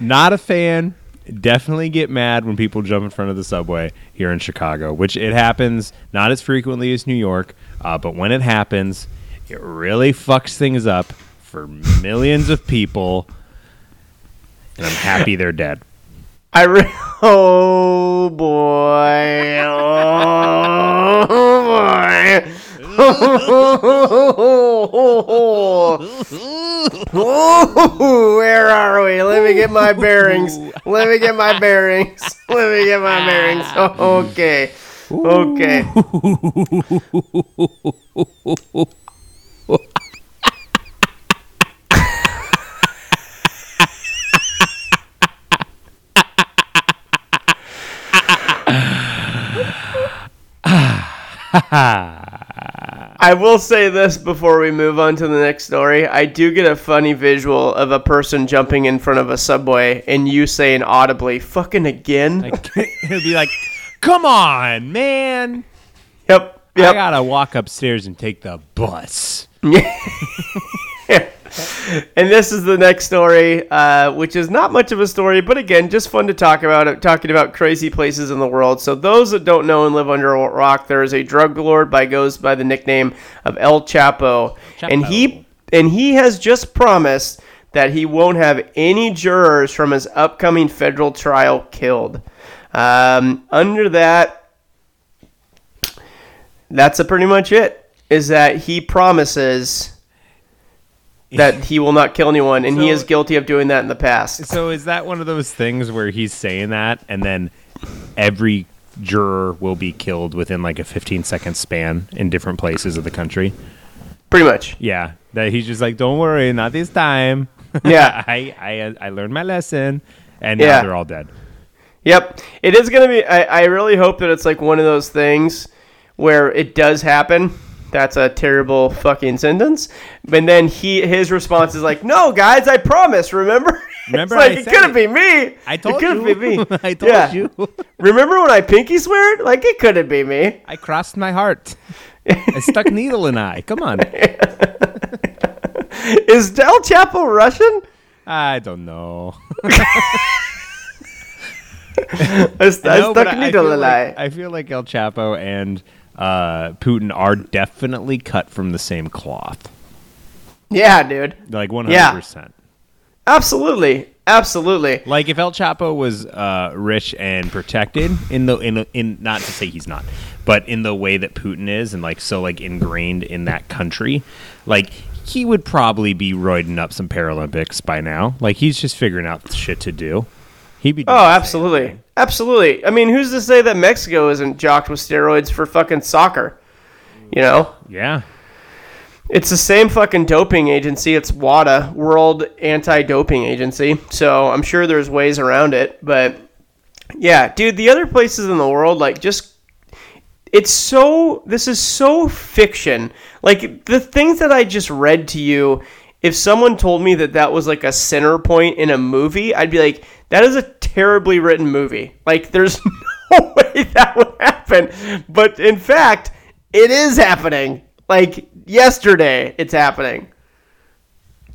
Not a fan. Definitely get mad when people jump in front of the subway here in Chicago, which it happens not as frequently as New York, uh, but when it happens, it really fucks things up for millions of people. And I'm happy they're dead. I re- oh boy, oh boy. Oh, where are we? Let me get my bearings. Let me get my bearings. Let me get my bearings. Okay. Okay. I will say this before we move on to the next story. I do get a funny visual of a person jumping in front of a subway and you saying audibly, fucking again? Like, it'll be like, come on, man. yep. yep. I gotta walk upstairs and take the bus. And this is the next story, uh, which is not much of a story, but again, just fun to talk about. It, talking about crazy places in the world. So those that don't know and live under a rock, there is a drug lord by goes by the nickname of El Chapo, and he and he has just promised that he won't have any jurors from his upcoming federal trial killed. Um, under that, that's a pretty much it. Is that he promises that he will not kill anyone, and he is guilty of doing that in the past. So is that one of those things where he's saying that and then every juror will be killed within like a 15 second span in different places of the country? Pretty much. Yeah, that he's just like, don't worry, not this time. Yeah. I, I I learned my lesson, and Yeah. they're all dead. Yep. It is going to be. I, I really hope that it's like one of those things where it does happen. That's a terrible fucking sentence. And then he his response is like, "No, guys, I promise. Remember? Remember it's like I it couldn't be me. I told you. it couldn't you. be me. I told Yeah. you. Remember when I pinky swear? Like it couldn't be me. I crossed my heart. I stuck needle in eye. Come on. Is Del Chapo Russian? I don't know. I, I No, stuck but I- I needle feel in like- eye. I feel like El Chapo and uh, Putin are definitely cut from the same cloth. Yeah, dude. Like 100%. Yeah. Absolutely. Absolutely. Like if El Chapo was uh, rich and protected in the in in not to say he's not, but in the way that Putin is and like so like ingrained in that country, like he would probably be roiding up some Paralympics by now. Like he's just figuring out shit to do. He'd be. Oh, absolutely. Absolutely. I mean, who's to say that Mexico isn't jocked with steroids for fucking soccer? You know? Yeah. It's the same fucking doping agency. It's WADA, World Anti-Doping Agency. So I'm sure there's ways around it, but yeah, dude, the other places in the world, like, just it's so. This is so fiction. Like the things that I just read to you. If someone told me that that was like a center point in a movie, I'd be like, that is a terribly written movie. Like, there's no way that would happen. But in fact, it is happening. Like yesterday, it's happening.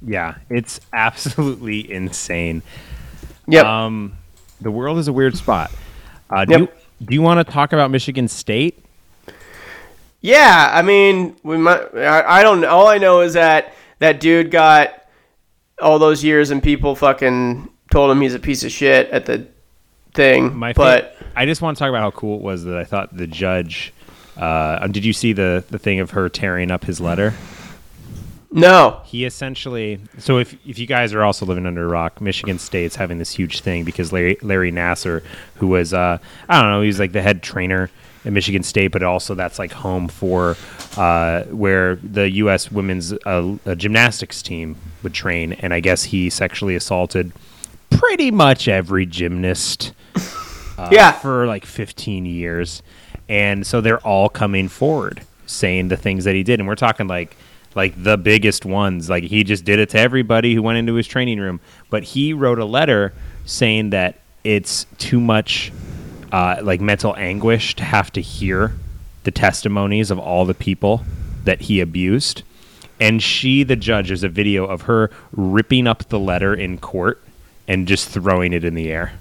Yeah, it's absolutely insane. Yep. Um, the world is a weird spot. Uh, do, Yep. you, do you want to talk about Michigan State? Yeah, I mean, we might. I, I don't know. All I know is that that dude got all those years, and people fucking told him he's a piece of shit at the thing. My but fa- I just want to talk about how cool it was that I thought the judge. Uh, um, did you see the the thing of her tearing up his letter? No, He essentially. So if if you guys are also living under a rock, Michigan State's having this huge thing because Larry Larry Nassar, who was uh, I don't know, he was like the head trainer at Michigan State, but also that's like home for uh, where the U.S. women's uh, uh, gymnastics team would train, and I guess he sexually assaulted pretty much every gymnast yeah, for like 15 years. And so they're all coming forward saying the things that he did. And we're talking like like the biggest ones. Like he just did it to everybody who went into his training room. But he wrote a letter saying that it's too much uh, like mental anguish to have to hear the testimonies of all the people that he abused. And she, the judge, there's a video of her ripping up the letter in court and just throwing it in the air,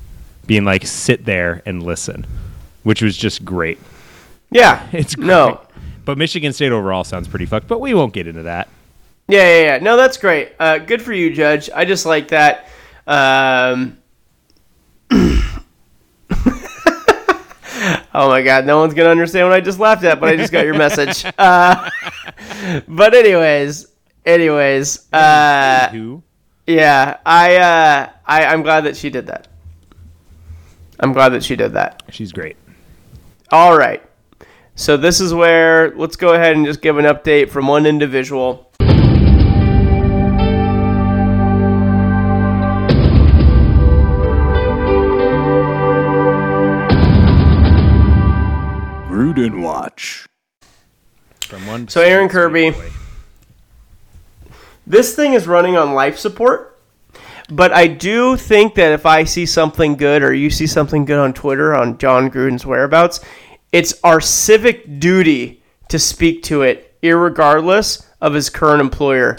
being like, sit there and listen, which was just great. yeah. It's great. no, But Michigan State overall sounds pretty fucked, but we won't get into that. yeah, yeah, yeah. No, that's great. Uh, good for you, Judge. I just like that. Um, oh my God, no one's gonna understand what I just laughed at, but I just got your message. Uh, but anyways, anyways, uh, Who? yeah, I, uh, I, I'm glad that she did that. I'm glad that she did that. She's great. All right. So this is where let's go ahead and just give an update from one individual. Gruden Watch. From one. So Aaron Kirby- boy. This thing is running on life support, but I do think that if I see something good or you see something good on Twitter on Jon Gruden's whereabouts, it's our civic duty to speak to it, irregardless of his current employer.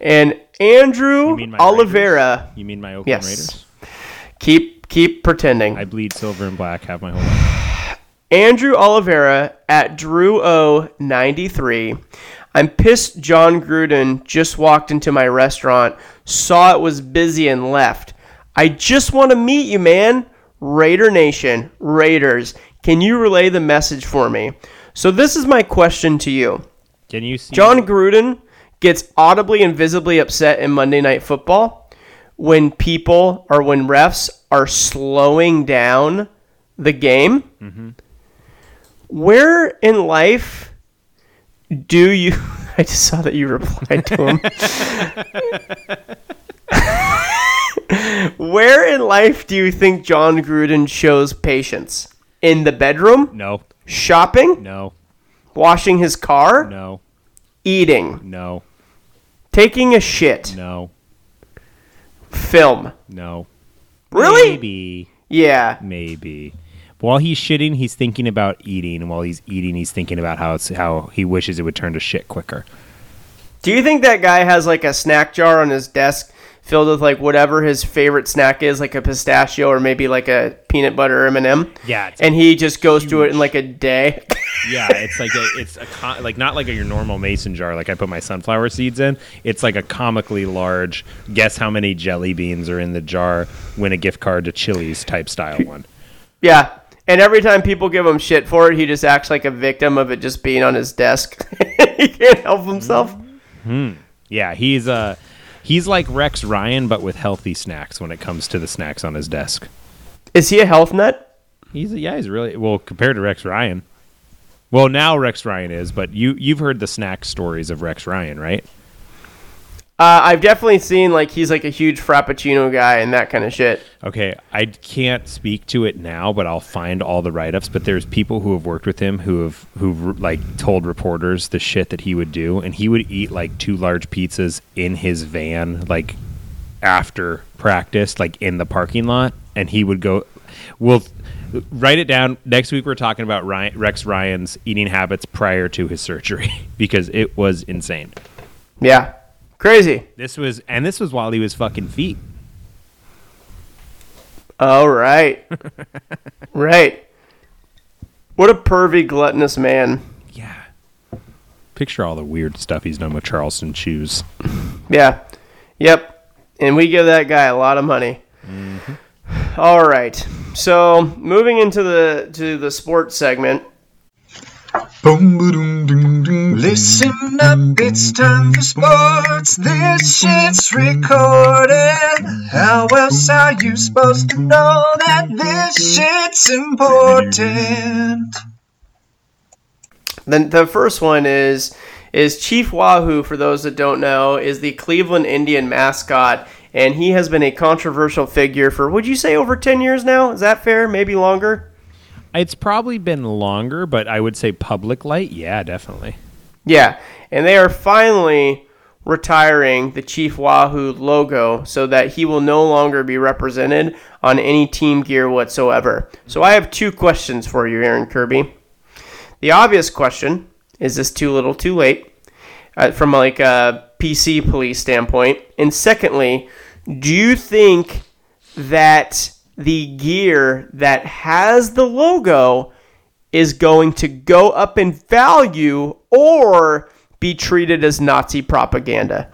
And Andrew You mean my Oliveira, You mean my Oakland Yes. Raiders? keep keep pretending. I bleed silver and black Have my whole life. Andrew Oliveira at Drew O 93. I'm pissed Jon Gruden just walked into my restaurant, saw it was busy and left. I just want to meet you, man. Raider Nation, Raiders, can you relay the message for me? So this is my question to you. Can you see? Jon Gruden gets audibly and visibly upset in Monday Night Football when people or when refs are slowing down the game. Mm-hmm. Where in life do you? I just saw that you replied to him. Where in life do you think Jon Gruden shows patience? In the bedroom, No. shopping, No. washing his car, No. eating, No. taking a shit, No. film. No. Really? Maybe. Yeah. Maybe. While he's shitting, he's thinking about eating, and while he's eating, he's thinking about how it's how he wishes it would turn to shit quicker. Do you think that guy has like a snack jar on his desk filled with like whatever his favorite snack is, like a pistachio or maybe like a peanut butter M and m Yeah, and he just goes to it in like a day? Yeah, it's like a, it's a con- like not like a, your normal mason jar like I put my sunflower seeds in. It's like a comically large. Guess how many jelly beans are in the jar? Win a gift card to Chili's type style one. yeah. And every time people give him shit for it, he just acts like a victim of it just being on his desk. he can't help himself. Hmm. Yeah, he's uh he's like Rex Ryan but with healthy snacks when it comes to the snacks on his desk. Is he a health nut? He's a, yeah, he's really well compared to Rex Ryan. Well, now Rex Ryan is, but you you've heard the snack stories of Rex Ryan, right? Uh, I've definitely seen like he's like a huge frappuccino guy and that kind of shit. Okay, I can't speak to it now, but I'll find all the write-ups. But there's people who have worked with him who have who like told reporters the shit that he would do, and he would eat like two large pizzas in his van, like after practice, like in the parking lot, and he would go. We'll write it down. Next week, we're talking about Ryan, Rex Ryan's eating habits prior to his surgery because it was insane. Yeah, crazy. This was, and this was while he was fucking feet. All right, right. What a pervy, gluttonous man. Yeah. Picture all the weird stuff he's done with Charleston shoes. Yeah, yep. And we give that guy a lot of money. Mm-hmm. All right. So moving into the to the sports segment. Listen up, it's time for sports. This shit's recorded. How else are you supposed to know that this shit's important? Then the first one is is Chief Wahoo. For those that don't know, is the Cleveland Indian mascot, and he has been a controversial figure for would you say over ten years now? Is that fair? Maybe longer. It's probably been longer, but I would say public light. Yeah, definitely. Yeah, and they are finally retiring the Chief Wahoo logo so that he will no longer be represented on any team gear whatsoever. So I have two questions for you, Aaron Kirby. The obvious question is this too little, too late, uh, from like a PC police standpoint? And secondly, do you think that the gear that has the logo is going to go up in value or be treated as Nazi propaganda?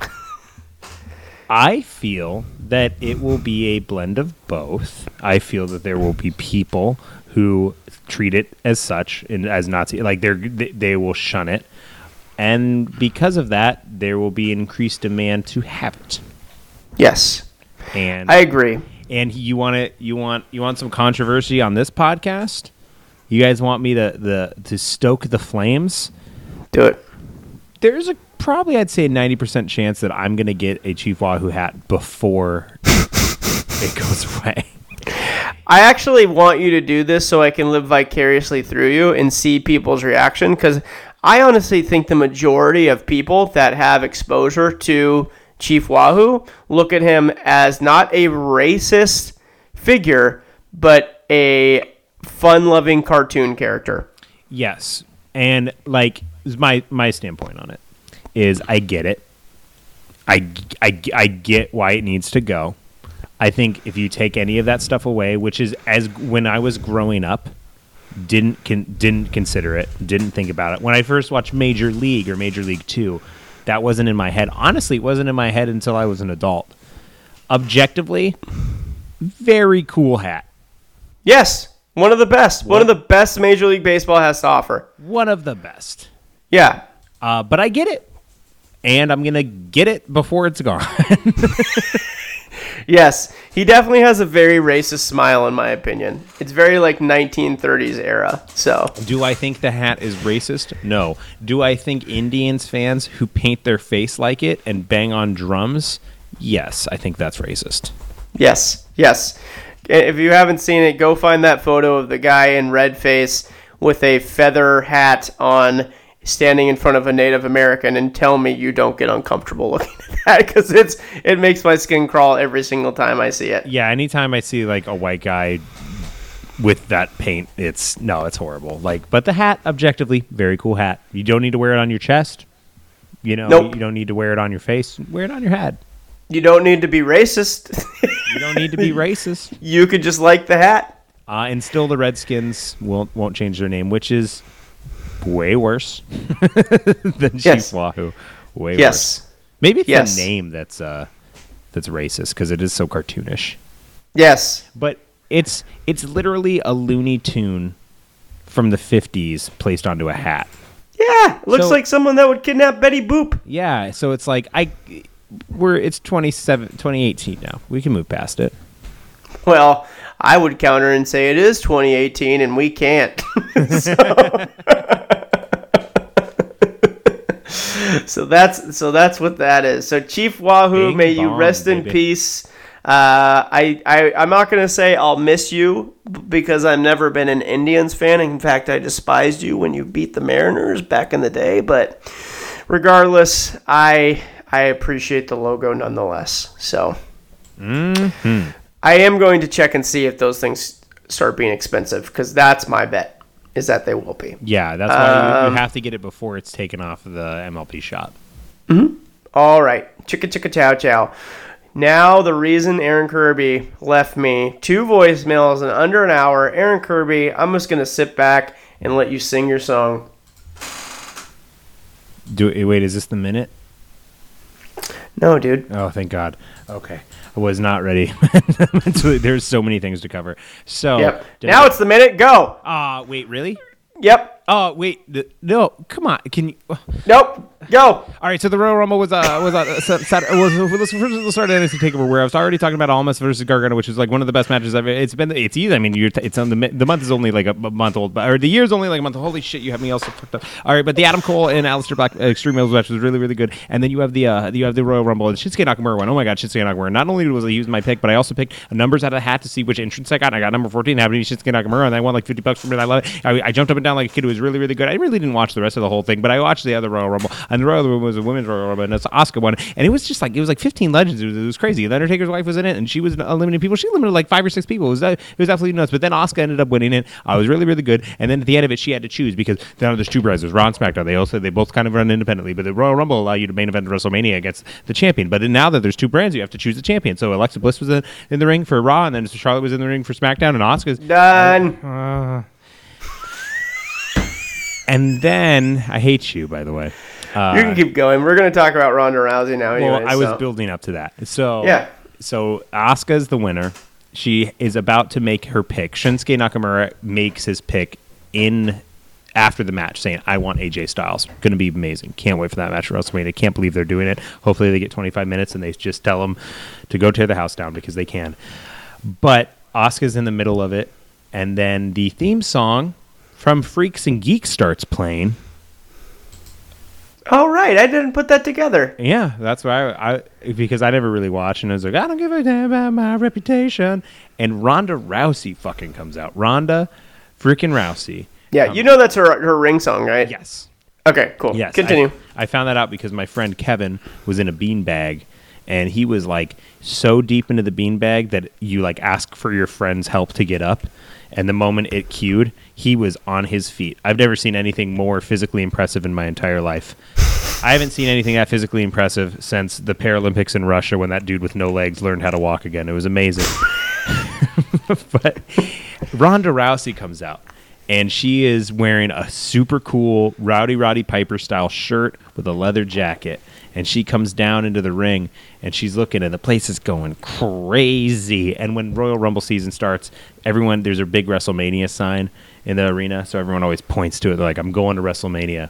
I feel that it will be a blend of both. I feel that there will be people who treat it as such and as Nazi, like they're they, they will shun it, and because of that, there will be increased demand to have it. yes, And I agree. And you want it you want you want some controversy on this podcast? You guys want me to the to stoke the flames? Do it. there's a probably i'd say a 90% chance that i'm going to get a chief wahoo hat before it goes away. I actually want you to do this so I can live vicariously through you and see people's reaction because I honestly think the majority of people that have exposure to Chief Wahoo look at him as not a racist figure, but a fun loving cartoon character. yes and like my my standpoint on it is i get it I, I, I get why it needs to go i think if you take any of that stuff away which is as when i was growing up didn't con- didn't consider it, didn't think about it. When I first watched Major League or Major League 2, that wasn't in my head. Honestly, it wasn't in my head until I was an adult. Objectively, very cool hat. Yes, one of the best. One of the best Major League Baseball has to offer. One of the best. Yeah. Uh, but I get it. And I'm going to get it before it's gone. Yes, he definitely has a very racist smile, in my opinion. It's very like 1930s era. So, Do I think the hat is racist? No. Do I think Indians fans who paint their face like it and bang on drums? Yes, I think that's racist. yes, yes. If you haven't seen it, go find that photo of the guy in red face with a feather hat on, standing in front of a Native American, and tell me you don't get uncomfortable looking at that because it's it makes my skin crawl every single time I see it. Yeah, anytime I see like a white guy with that paint, it's no, it's horrible. Like, but the hat, objectively, very cool hat. You don't need to wear it on your chest. You know, Nope. you don't need to wear it on your face. Wear it on your head. You don't need to be racist. You don't need to be racist. you could just like the hat. Uh, and still, the Redskins won't won't change their name, which is way worse than Chief Yes. Wahoo. Way worse. Yes. Maybe it's Yes. the name that's uh that's racist because it is so cartoonish. Yes. But it's it's literally a Looney Tune from the '50s placed onto a hat. Yeah. Looks So- like someone that would kidnap Betty Boop. Yeah, so it's like I we're it's 27 2018 now. We can move past it. Well, I would counter and say it is 2018 and we can't. So- So that's so that's what that is. So Chief Wahoo, Bing may you rest in peace. Uh, I, I I'm not gonna say I'll miss you because I've never been an Indians fan. In fact, I despised you when you beat the Mariners back in the day. But regardless, I I appreciate the logo nonetheless. So Mm-hmm. I am going to check and see if those things start being expensive because that's my bet is that they will be. Yeah, that's why you, Um, you have to get it before it's taken off the MLB shop. All right, chicka chicka chow chow. Now the reason Aaron Kirby left me two voicemails in under an hour. Aaron Kirby, I'm just gonna sit back and let you sing your song. Do wait, is this the minute? No, dude. Oh, thank God. Okay, I was not ready. There's so many things to cover. So Yep. Now it- it's the minute. Go. Ah, wait, really? Yep. Oh, wait, no, come on. Can you? Nope. Go. All right, so the Royal Rumble was uh was uh, Sat- Sat- was let's first let's start at NXT Takeover where I was already talking about Almas versus Gargano, which is like one of the best matches I've. It's been it's easy. I mean, you're t- it's on the the month is only like a month old, but or the year's only like a month. Holy shit, you have me also fucked up. All right, but the Adam Cole and Aleister Black uh, Extreme Rules match was really really good, and then you have the uh you have the Royal Rumble and Shinsuke Nakamura one. Oh my god, Shinsuke Nakamura! Not only was I using my pick, but I also picked numbers out of the hat to see which entrance I got. And I got number fourteen, happening be Shinsuke Nakamura, and I won like fifty bucks from it. I love it. I, I jumped up and down like a kid. It was really really good. I really didn't watch the rest of the whole thing, but I watched the other Royal Rumble, and the Royal Rumble was a women's Royal Rumble, and it's an Asuka one, and it was just like it was like fifteen legends. It was, it was crazy. The Undertaker's wife was in it, and she was eliminating people. She eliminated like five or six people. It was uh, it was absolutely nuts. But then Asuka ended up winning it. I was really really good, and then at the end of it, she had to choose because now there's two brands. There's Raw and SmackDown. They also they both kind of run independently, but the Royal Rumble allow you to main event WrestleMania against the champion. But now that there's two brands, you have to choose the champion. So Alexa Bliss was in, in the ring for Raw, and then Charlotte was in the ring for SmackDown, and Asuka's Done. And then I hate you, by the way. Uh, you can keep going. We're gonna talk about Ronda Rousey now. Anyway, well, I was so. building up to that. So Yeah. So Asuka is the winner. She is about to make her pick. Shinsuke Nakamura makes his pick in after the match, saying, "I want AJ Styles. Going to be amazing. Can't wait for that match at WrestleMania. Can't believe they're doing it. Hopefully they get 25 minutes and they just tell them to go tear the house down because they can." But Asuka's in the middle of it, and then the theme song from Freaks and Geeks starts playing. Oh right, I didn't put that together. Yeah, that's why I, I because I never really watched, and I was like, I don't give a damn about my reputation. And Ronda Rousey fucking comes out. Ronda freaking Rousey. Yeah, um, you know that's her her ring song, right? Yes. Okay, cool. Yes. Continue. I, I found that out because my friend Kevin was in a beanbag and he was like so deep into the beanbag that you like ask for your friend's help to get up. And the moment it cued, he was on his feet. I've never seen anything more physically impressive in my entire life. I haven't seen anything that physically impressive since the Paralympics in Russia when that dude with no legs learned how to walk again. It was amazing. but Ronda Rousey comes out and she is wearing a super cool Rowdy Roddy Piper style shirt with a leather jacket. And she comes down into the ring and she's looking, and the place is going crazy. And when Royal Rumble season starts, everyone, there's a big WrestleMania sign in the arena. So everyone always points to it. They're like, I'm going to WrestleMania.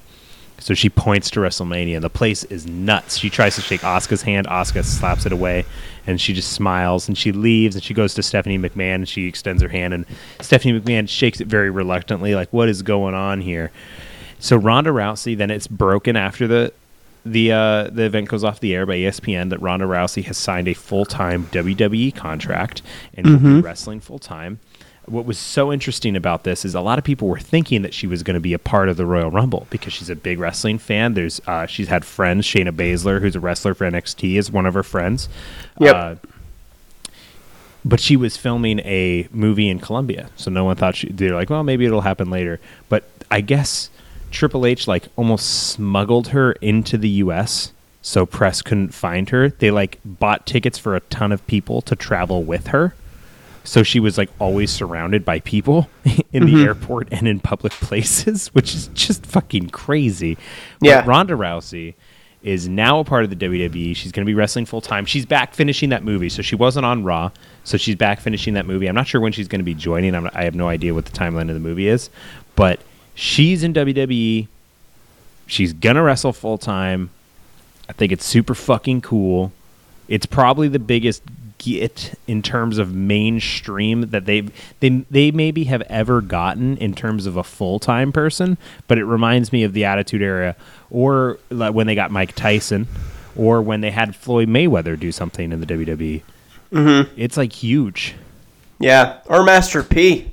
So she points to WrestleMania, the place is nuts. She tries to shake Asuka's hand. Oscar slaps it away, and she just smiles. And she leaves, and she goes to Stephanie McMahon, and she extends her hand, and Stephanie McMahon shakes it very reluctantly, like, "What is going on here?" So Ronda Rousey, then it's broken after the the uh, the event goes off the air by ESPN that Ronda Rousey has signed a full time WWE contract and will be wrestling full time. What was so interesting about this is a lot of people were thinking that she was going to be a part of the Royal Rumble because she's a big wrestling fan. There's uh, she's had friends. Shayna Baszler, who's a wrestler for NXT, is one of her friends. Yep. Uh, but she was filming a movie in Colombia, so no one thought she. They're like, well, maybe it'll happen later. But I guess Triple H like almost smuggled her into the U.S. so press couldn't find her. They like bought tickets for a ton of people to travel with her, so she was like always surrounded by people in the mm-hmm. airport and in public places, which is just fucking crazy. But Yeah. Ronda Rousey is now a part of the WWE. She's going to be wrestling full time. She's back finishing that movie. So she wasn't on Raw. So she's back finishing that movie. I'm not sure when she's going to be joining. I'm, I have no idea what the timeline of the movie is. But she's in WWE. She's going to wrestle full time. I think it's super fucking cool. It's probably the biggest get in terms of mainstream that they they they maybe have ever gotten in terms of a full time person, but it reminds me of the Attitude Era, or like when they got Mike Tyson, or when they had Floyd Mayweather do something in the WWE. Mm-hmm. It's like huge. Yeah, or Master P.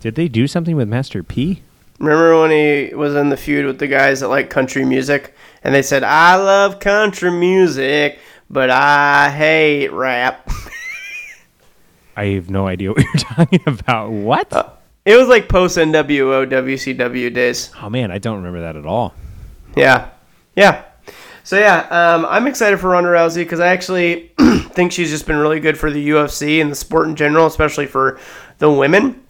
Did they do something with Master P? Remember when he was in the feud with the guys that like country music, and they said, "I love country music, but I hate rap." I have no idea what you're talking about. What? it was like post NWO WCW days. oh man, I don't remember that at all. Yeah, yeah. So yeah, um, I'm excited for Ronda Rousey because I actually think she's just been really good for the UFC and the sport in general, especially for the women.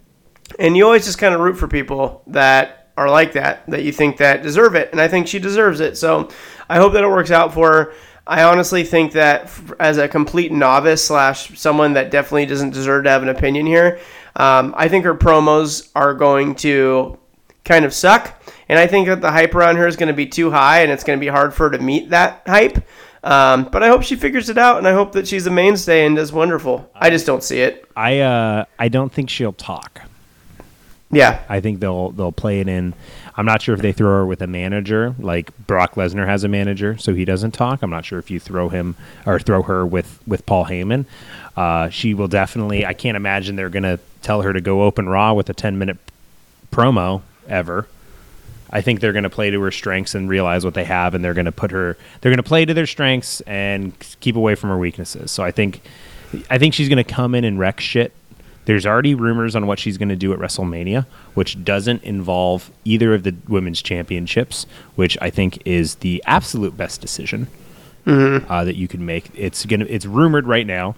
And you always just kind of root for people that are like that, that you think that deserve it, and I think she deserves it. So I hope that it works out for her. I honestly think that as a complete novice slash someone that definitely doesn't deserve to have an opinion here, um, I think her promos are going to kind of suck. And I think that the hype around her is going to be too high and it's going to be hard for her to meet that hype. Um, but I hope she figures it out and I hope that she's a mainstay and does wonderful. I just don't see it. I uh I don't think she'll talk. Yeah. I think they'll they'll play it in. I'm not sure if they throw her with a manager like Brock Lesnar has a manager, so he doesn't talk. I'm not sure if you throw him or throw her with with Paul Heyman. Uh, she will definitely. I can't imagine they're gonna tell her to go open Raw with a 10 minute promo ever. I think they're going to play to her strengths and realize what they have, and they're going to put her. They're going to play to their strengths and keep away from her weaknesses. So I think, I think she's going to come in and wreck shit. There's already rumors on what she's going to do at WrestleMania, which doesn't involve either of the women's championships, which I think is the absolute best decision uh, that you can make. It's gonna. It's rumored right now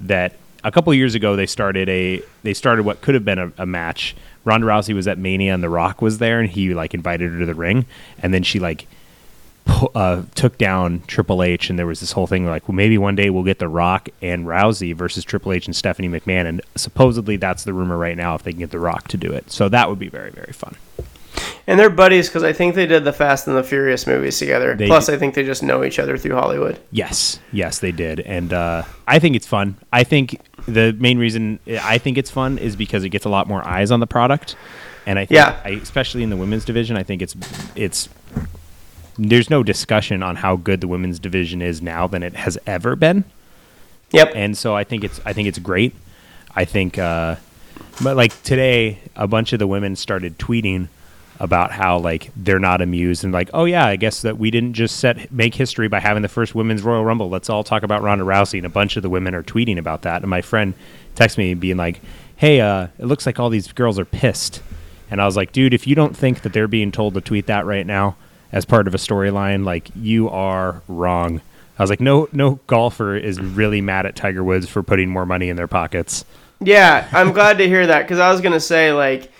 that a couple years ago they started a they started what could have been a, a match. Ronda Rousey was at Mania and The Rock was there, and he like invited her to the ring, and then she like uh, took down Triple H, and there was this whole thing like, well, maybe one day we'll get The Rock and Rousey versus Triple H and Stephanie McMahon, and supposedly that's the rumor right now if they can get The Rock to do it. So that would be very very fun. And they're buddies because I think they did the Fast and the Furious movies together. They- Plus, I think they just know each other through Hollywood. Yes, yes, they did, and uh, I think it's fun. I think the main reason I think it's fun is because it gets a lot more eyes on the product, and I think, Yeah. I, especially in the women's division, I think it's it's there's no discussion on how good the women's division is now than it has ever been, Yep. and so I think it's I think it's great. I think, uh, but like today, a bunch of the women started tweeting about how like they're not amused and like, oh yeah, I guess that we didn't just set make history by having the first women's Royal Rumble. Let's all talk about Ronda Rousey. And a bunch of the women are tweeting about that. And my friend texted me being like, hey, uh, it looks like all these girls are pissed. And I was like, dude, if you don't think that they're being told to tweet that right now as part of a storyline, like you are wrong. I was like, no, no golfer is really mad at Tiger Woods for putting more money in their pockets. Yeah, I'm glad to hear that because I was gonna say like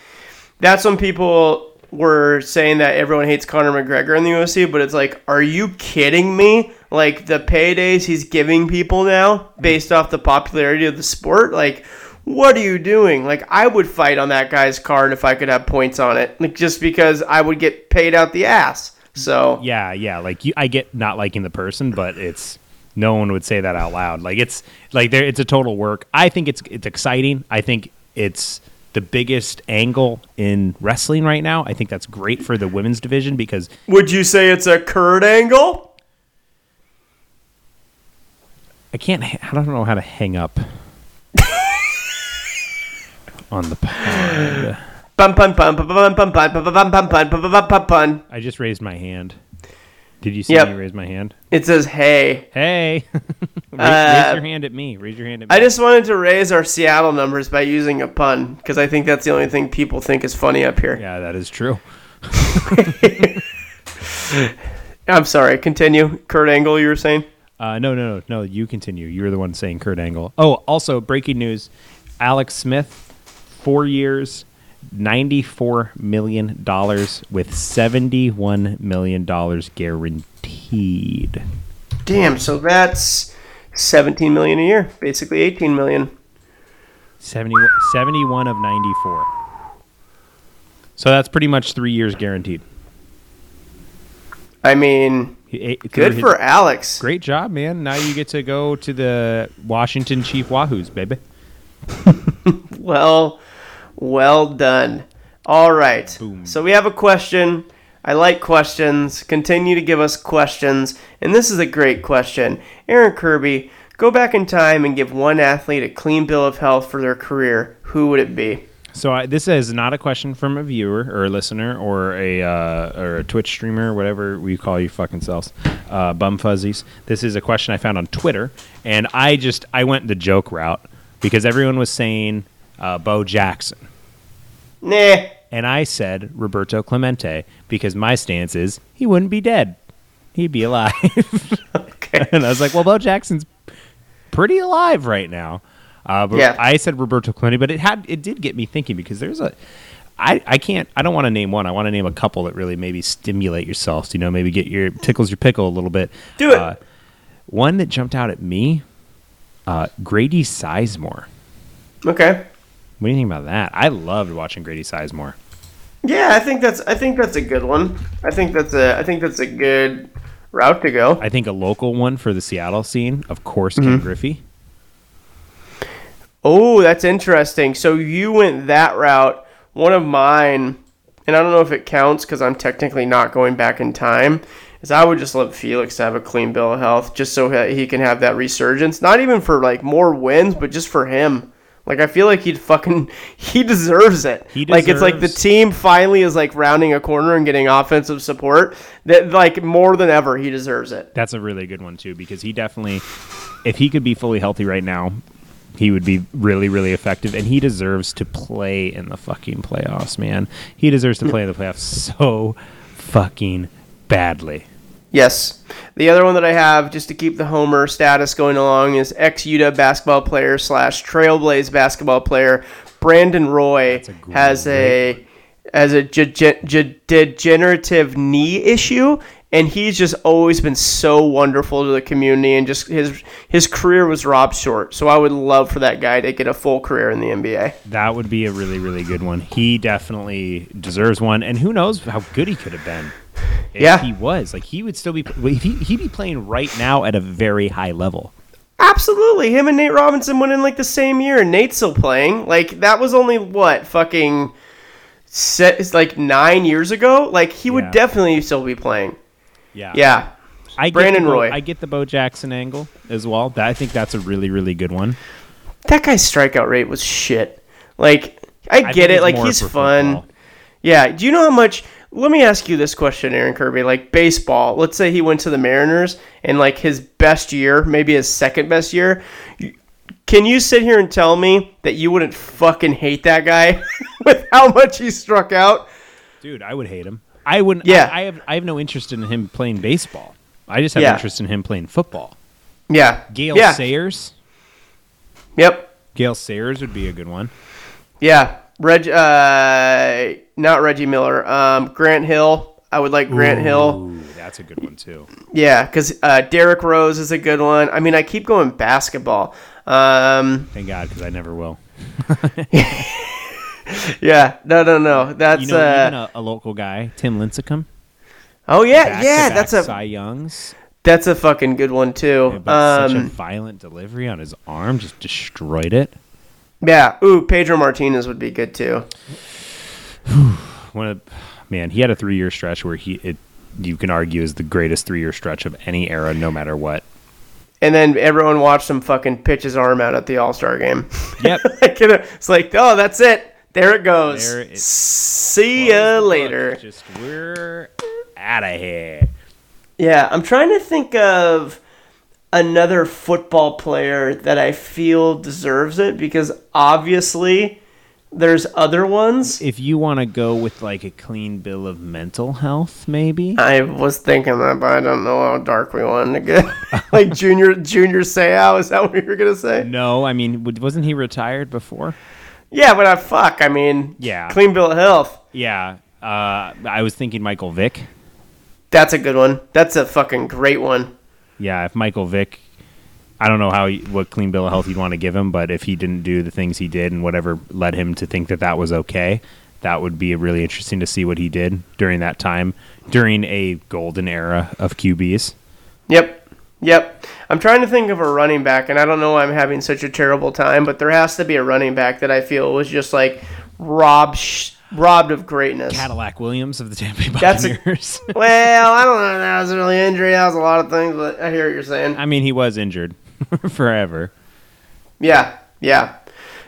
that's when people were saying that everyone hates Conor McGregor in the UFC, but it's like, are you kidding me? Like the paydays he's giving people now based off the popularity of the sport, like. What are you doing? Like, I would fight on that guy's card if I could have points on it, like just because I would get paid out the ass. So Yeah, yeah. Like you, I get not liking the person, but it's no one would say that out loud. Like it's like there, it's a total work. I think it's it's exciting. I think it's the biggest angle in wrestling right now. I think that's great for the women's division because would you say it's a Kurt Angle? I can't. I don't know how to hang up on the pod. Bum. I just raised my hand. Did you see Yep. me raise my hand? It says hey. Hey, raise, Uh, raise your hand at me. Raise your hand at me. I just wanted to raise our Seattle numbers by using a pun because I think that's the only thing people think is funny up here. yeah, that is true. I'm sorry. Continue. Kurt Angle, you were saying? Uh, no, no, no, no. You continue. You were the one saying Kurt Angle. Oh, also breaking news: Alex Smith, four years, ninety-four million dollars with seventy-one million dollars guaranteed. Damn. So that's 17 million a year, basically 18 million. 70, 71 of ninety-four. So that's pretty much three years guaranteed. I mean, Good his- for Alex. Great job, man. Now you get to go to the Washington Chief Wahoos, baby. Well, well done. All right. So we have a question. I like questions. Continue to give us questions. And this is a great question. Aaron Kirby, go back in time and give one athlete a clean bill of health for their career. Who would it be? So I, this is not a question from a viewer or a listener or a uh, or a Twitch streamer, whatever we call you fucking selves, uh, bum fuzzies. This is a question I found on Twitter, and I just I went the joke route because everyone was saying uh, Bo Jackson, Nah. and I said Roberto Clemente because my stance is he wouldn't be dead, he'd be alive, Okay. and I was like, well, Bo Jackson's pretty alive right now. Uh, but Yeah. I said Roberto Clemente, but it had it did get me thinking because there's a I, I can't I don't want to name one. I want to name a couple that really maybe stimulate yourselves. You know, maybe get your tickles your pickle a little bit. Do it. Uh, one that jumped out at me, uh, Grady Sizemore. Okay. What do you think about that? I loved watching Grady Sizemore. Yeah, I think that's I think that's a good one. I think that's a I think that's a good route to go. I think a local one for the Seattle scene, of course, Ken mm-hmm. Griffey. Oh, that's interesting. So you went that route. One of mine, and I don't know if it counts because I'm technically not going back in time, is I would just love Felix to have a clean bill of health just so he can have that resurgence. Not even for like more wins, but just for him. Like I feel like he'd fucking he deserves it. He like it's like the team finally is like rounding a corner and getting offensive support. That like more than ever he deserves it. That's a really good one too because he definitely, if he could be fully healthy right now, he would be really really effective, and he deserves to play in the fucking playoffs, man. He deserves to hmm. play in the playoffs so fucking badly. Yes. The other one that I have, just to keep the Homer status going along, is ex UW basketball player slash Trailblaze basketball player Brandon Roy a has a has a ge- ge- degenerative knee issue, and he's just always been so wonderful to the community, and just his his career was robbed short. So I would love for that guy to get a full career in the NBA. That would be a really really good one. He definitely deserves one, and who knows how good he could have been. Yeah. he was like he would still be. He he'd be playing right now at a very high level. Absolutely. Him and Nate Robinson went in like the same year, and Nate's still playing. Like that was only what fucking set like nine years ago. Like he would definitely still be playing. Yeah, Yeah. I get Brandon Bo- Roy. I get the Bo Jackson angle as well. That, I think that's a really really good one. That guy's strikeout rate was shit. Like I I get it. Like he's fun. football. Yeah. Do you know how much? Let me ask you this question, Aaron Kirby. Like baseball, let's say he went to the Mariners and like his best year, maybe his second best year. Can you sit here and tell me that you wouldn't fucking hate that guy with how much he struck out? Dude, I would hate him. I wouldn't. Yeah. I, I have. I have no interest in him playing baseball. I just have Yeah. interest in him playing football. Yeah. Gale yeah. Sayers. Yep. Gale Sayers would be a good one. Yeah. Reg. Uh, not Reggie Miller. Um, Grant Hill. I would like Grant Hill. That's a good one too. Yeah, because uh, Derrick Rose is a good one. I mean, I keep going basketball. Um, Thank God, because I never will. yeah. No, no, no. That's You know, uh. a, a local guy, Tim Lincecum. oh yeah, back-to-back yeah. That's a Cy Youngs. that's a fucking good one too. But such a Um, violent delivery on his arm, just destroyed it. Yeah. Ooh, Pedro Martinez would be good too. One of, man, he had a three-year stretch where he it. You can argue is the greatest three-year stretch of any era, no matter what. And then everyone watched him fucking pitch his arm out at the All Star game. Yep. Like, you know, it's like, oh, that's it. There it goes. There it- See ya later. Just we're out of here. Yeah, I'm trying to think of another football player that I feel deserves it because obviously there's other ones. If you want to go with like a clean bill of mental health, maybe. I was thinking that, but I don't know how dark we wanted to get. like Junior Junior Seau, is that what you were gonna say? No, I mean, wasn't he retired before? Yeah, but I fuck. I mean, Yeah. clean bill of health. Yeah. Uh, I was thinking Michael Vick. That's a good one. That's a fucking great one. Yeah, if Michael Vick, I don't know how he, what clean bill of health you'd want to give him, but if he didn't do the things he did and whatever led him to think that that was okay, that would be really interesting to see what he did during that time, during a golden era of QBs. Yep. Yep. I'm trying to think of a running back, and I don't know why I'm having such a terrible time, but there has to be a running back that I feel was just like Rob. sh- robbed of greatness. Cadillac Williams of the Tampa Bay That's a- Buccaneers. well, I don't know. That was really injury. That was a lot of things, but I hear what you're saying. I mean, he was injured forever. Yeah, yeah.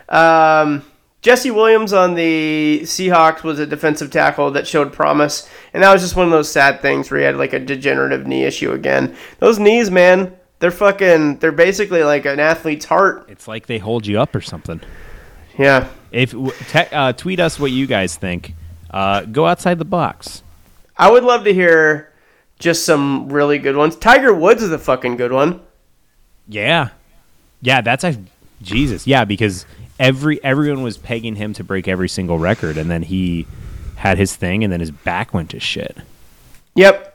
Um, Jesse Williams on the Seahawks was a defensive tackle that showed promise, and that was just one of those sad things where he had like a degenerative knee issue again. Those knees, man, they're fucking. They're basically like an athlete's heart. It's like they hold you up or something. Yeah. If te- uh, tweet us what you guys think. Uh, go outside the box. I would love to hear just some really good ones. Tiger Woods is a fucking good one. Yeah, yeah. That's a Jesus. Yeah, because every everyone was pegging him to break every single record, and then he had his thing, and then his back went to shit. Yep.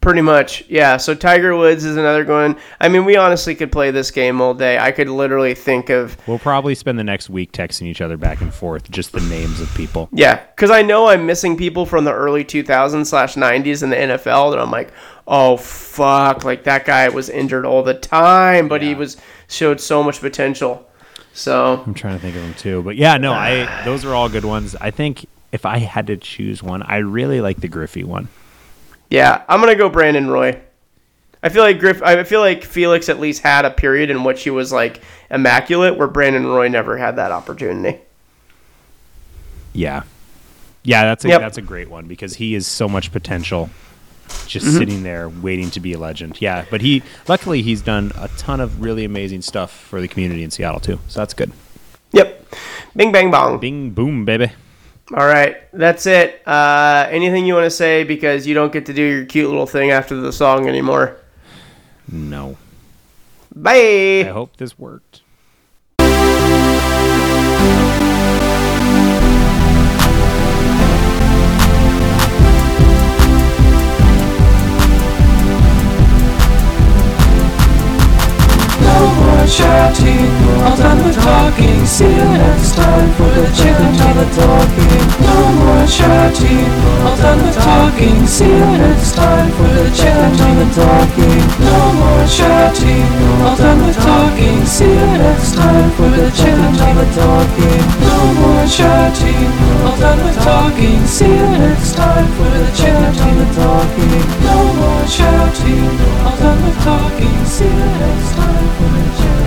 Pretty much, yeah. So Tiger Woods is another one. I mean, we honestly could play this game all day. I could literally think of We'll probably spend the next week texting each other back and forth just the names of people. Yeah, because I know I'm missing people from the early 2000s slash 90s in the NFL that I'm like, oh fuck, like that guy was injured all the time, but he was showed so much potential. So I'm trying to think of them too, but yeah, no, I those are all good ones. I think if I had to choose one, I really like the Griffey one. Yeah, I'm gonna go Brandon Roy. I feel like Griff. I feel like Felix at least had a period in which he was like immaculate, where Brandon Roy never had that opportunity. Yeah, yeah, that's a Yep. that's a great one because he is so much potential, just Mm-hmm. sitting there waiting to be a legend. Yeah, but he luckily he's done a ton of really amazing stuff for the community in Seattle too, so that's good. Yep. Bing bang bong. Bing boom, baby. All right, that's it. Uh, anything you want to say because you don't get to do your cute little thing after the song anymore. No, Bye. I hope this worked. Chatting, all done with talking. See you next time for the chicken to the talking. No more chatting, all done with talking. See you next time for the chicken to the talking. No more chatting, all done with talking. See you next time for the chicken to the talking. No more chatting, all done with talking. See you next time for the chicken to the talking. No more chatting, all done with talking. See you next time.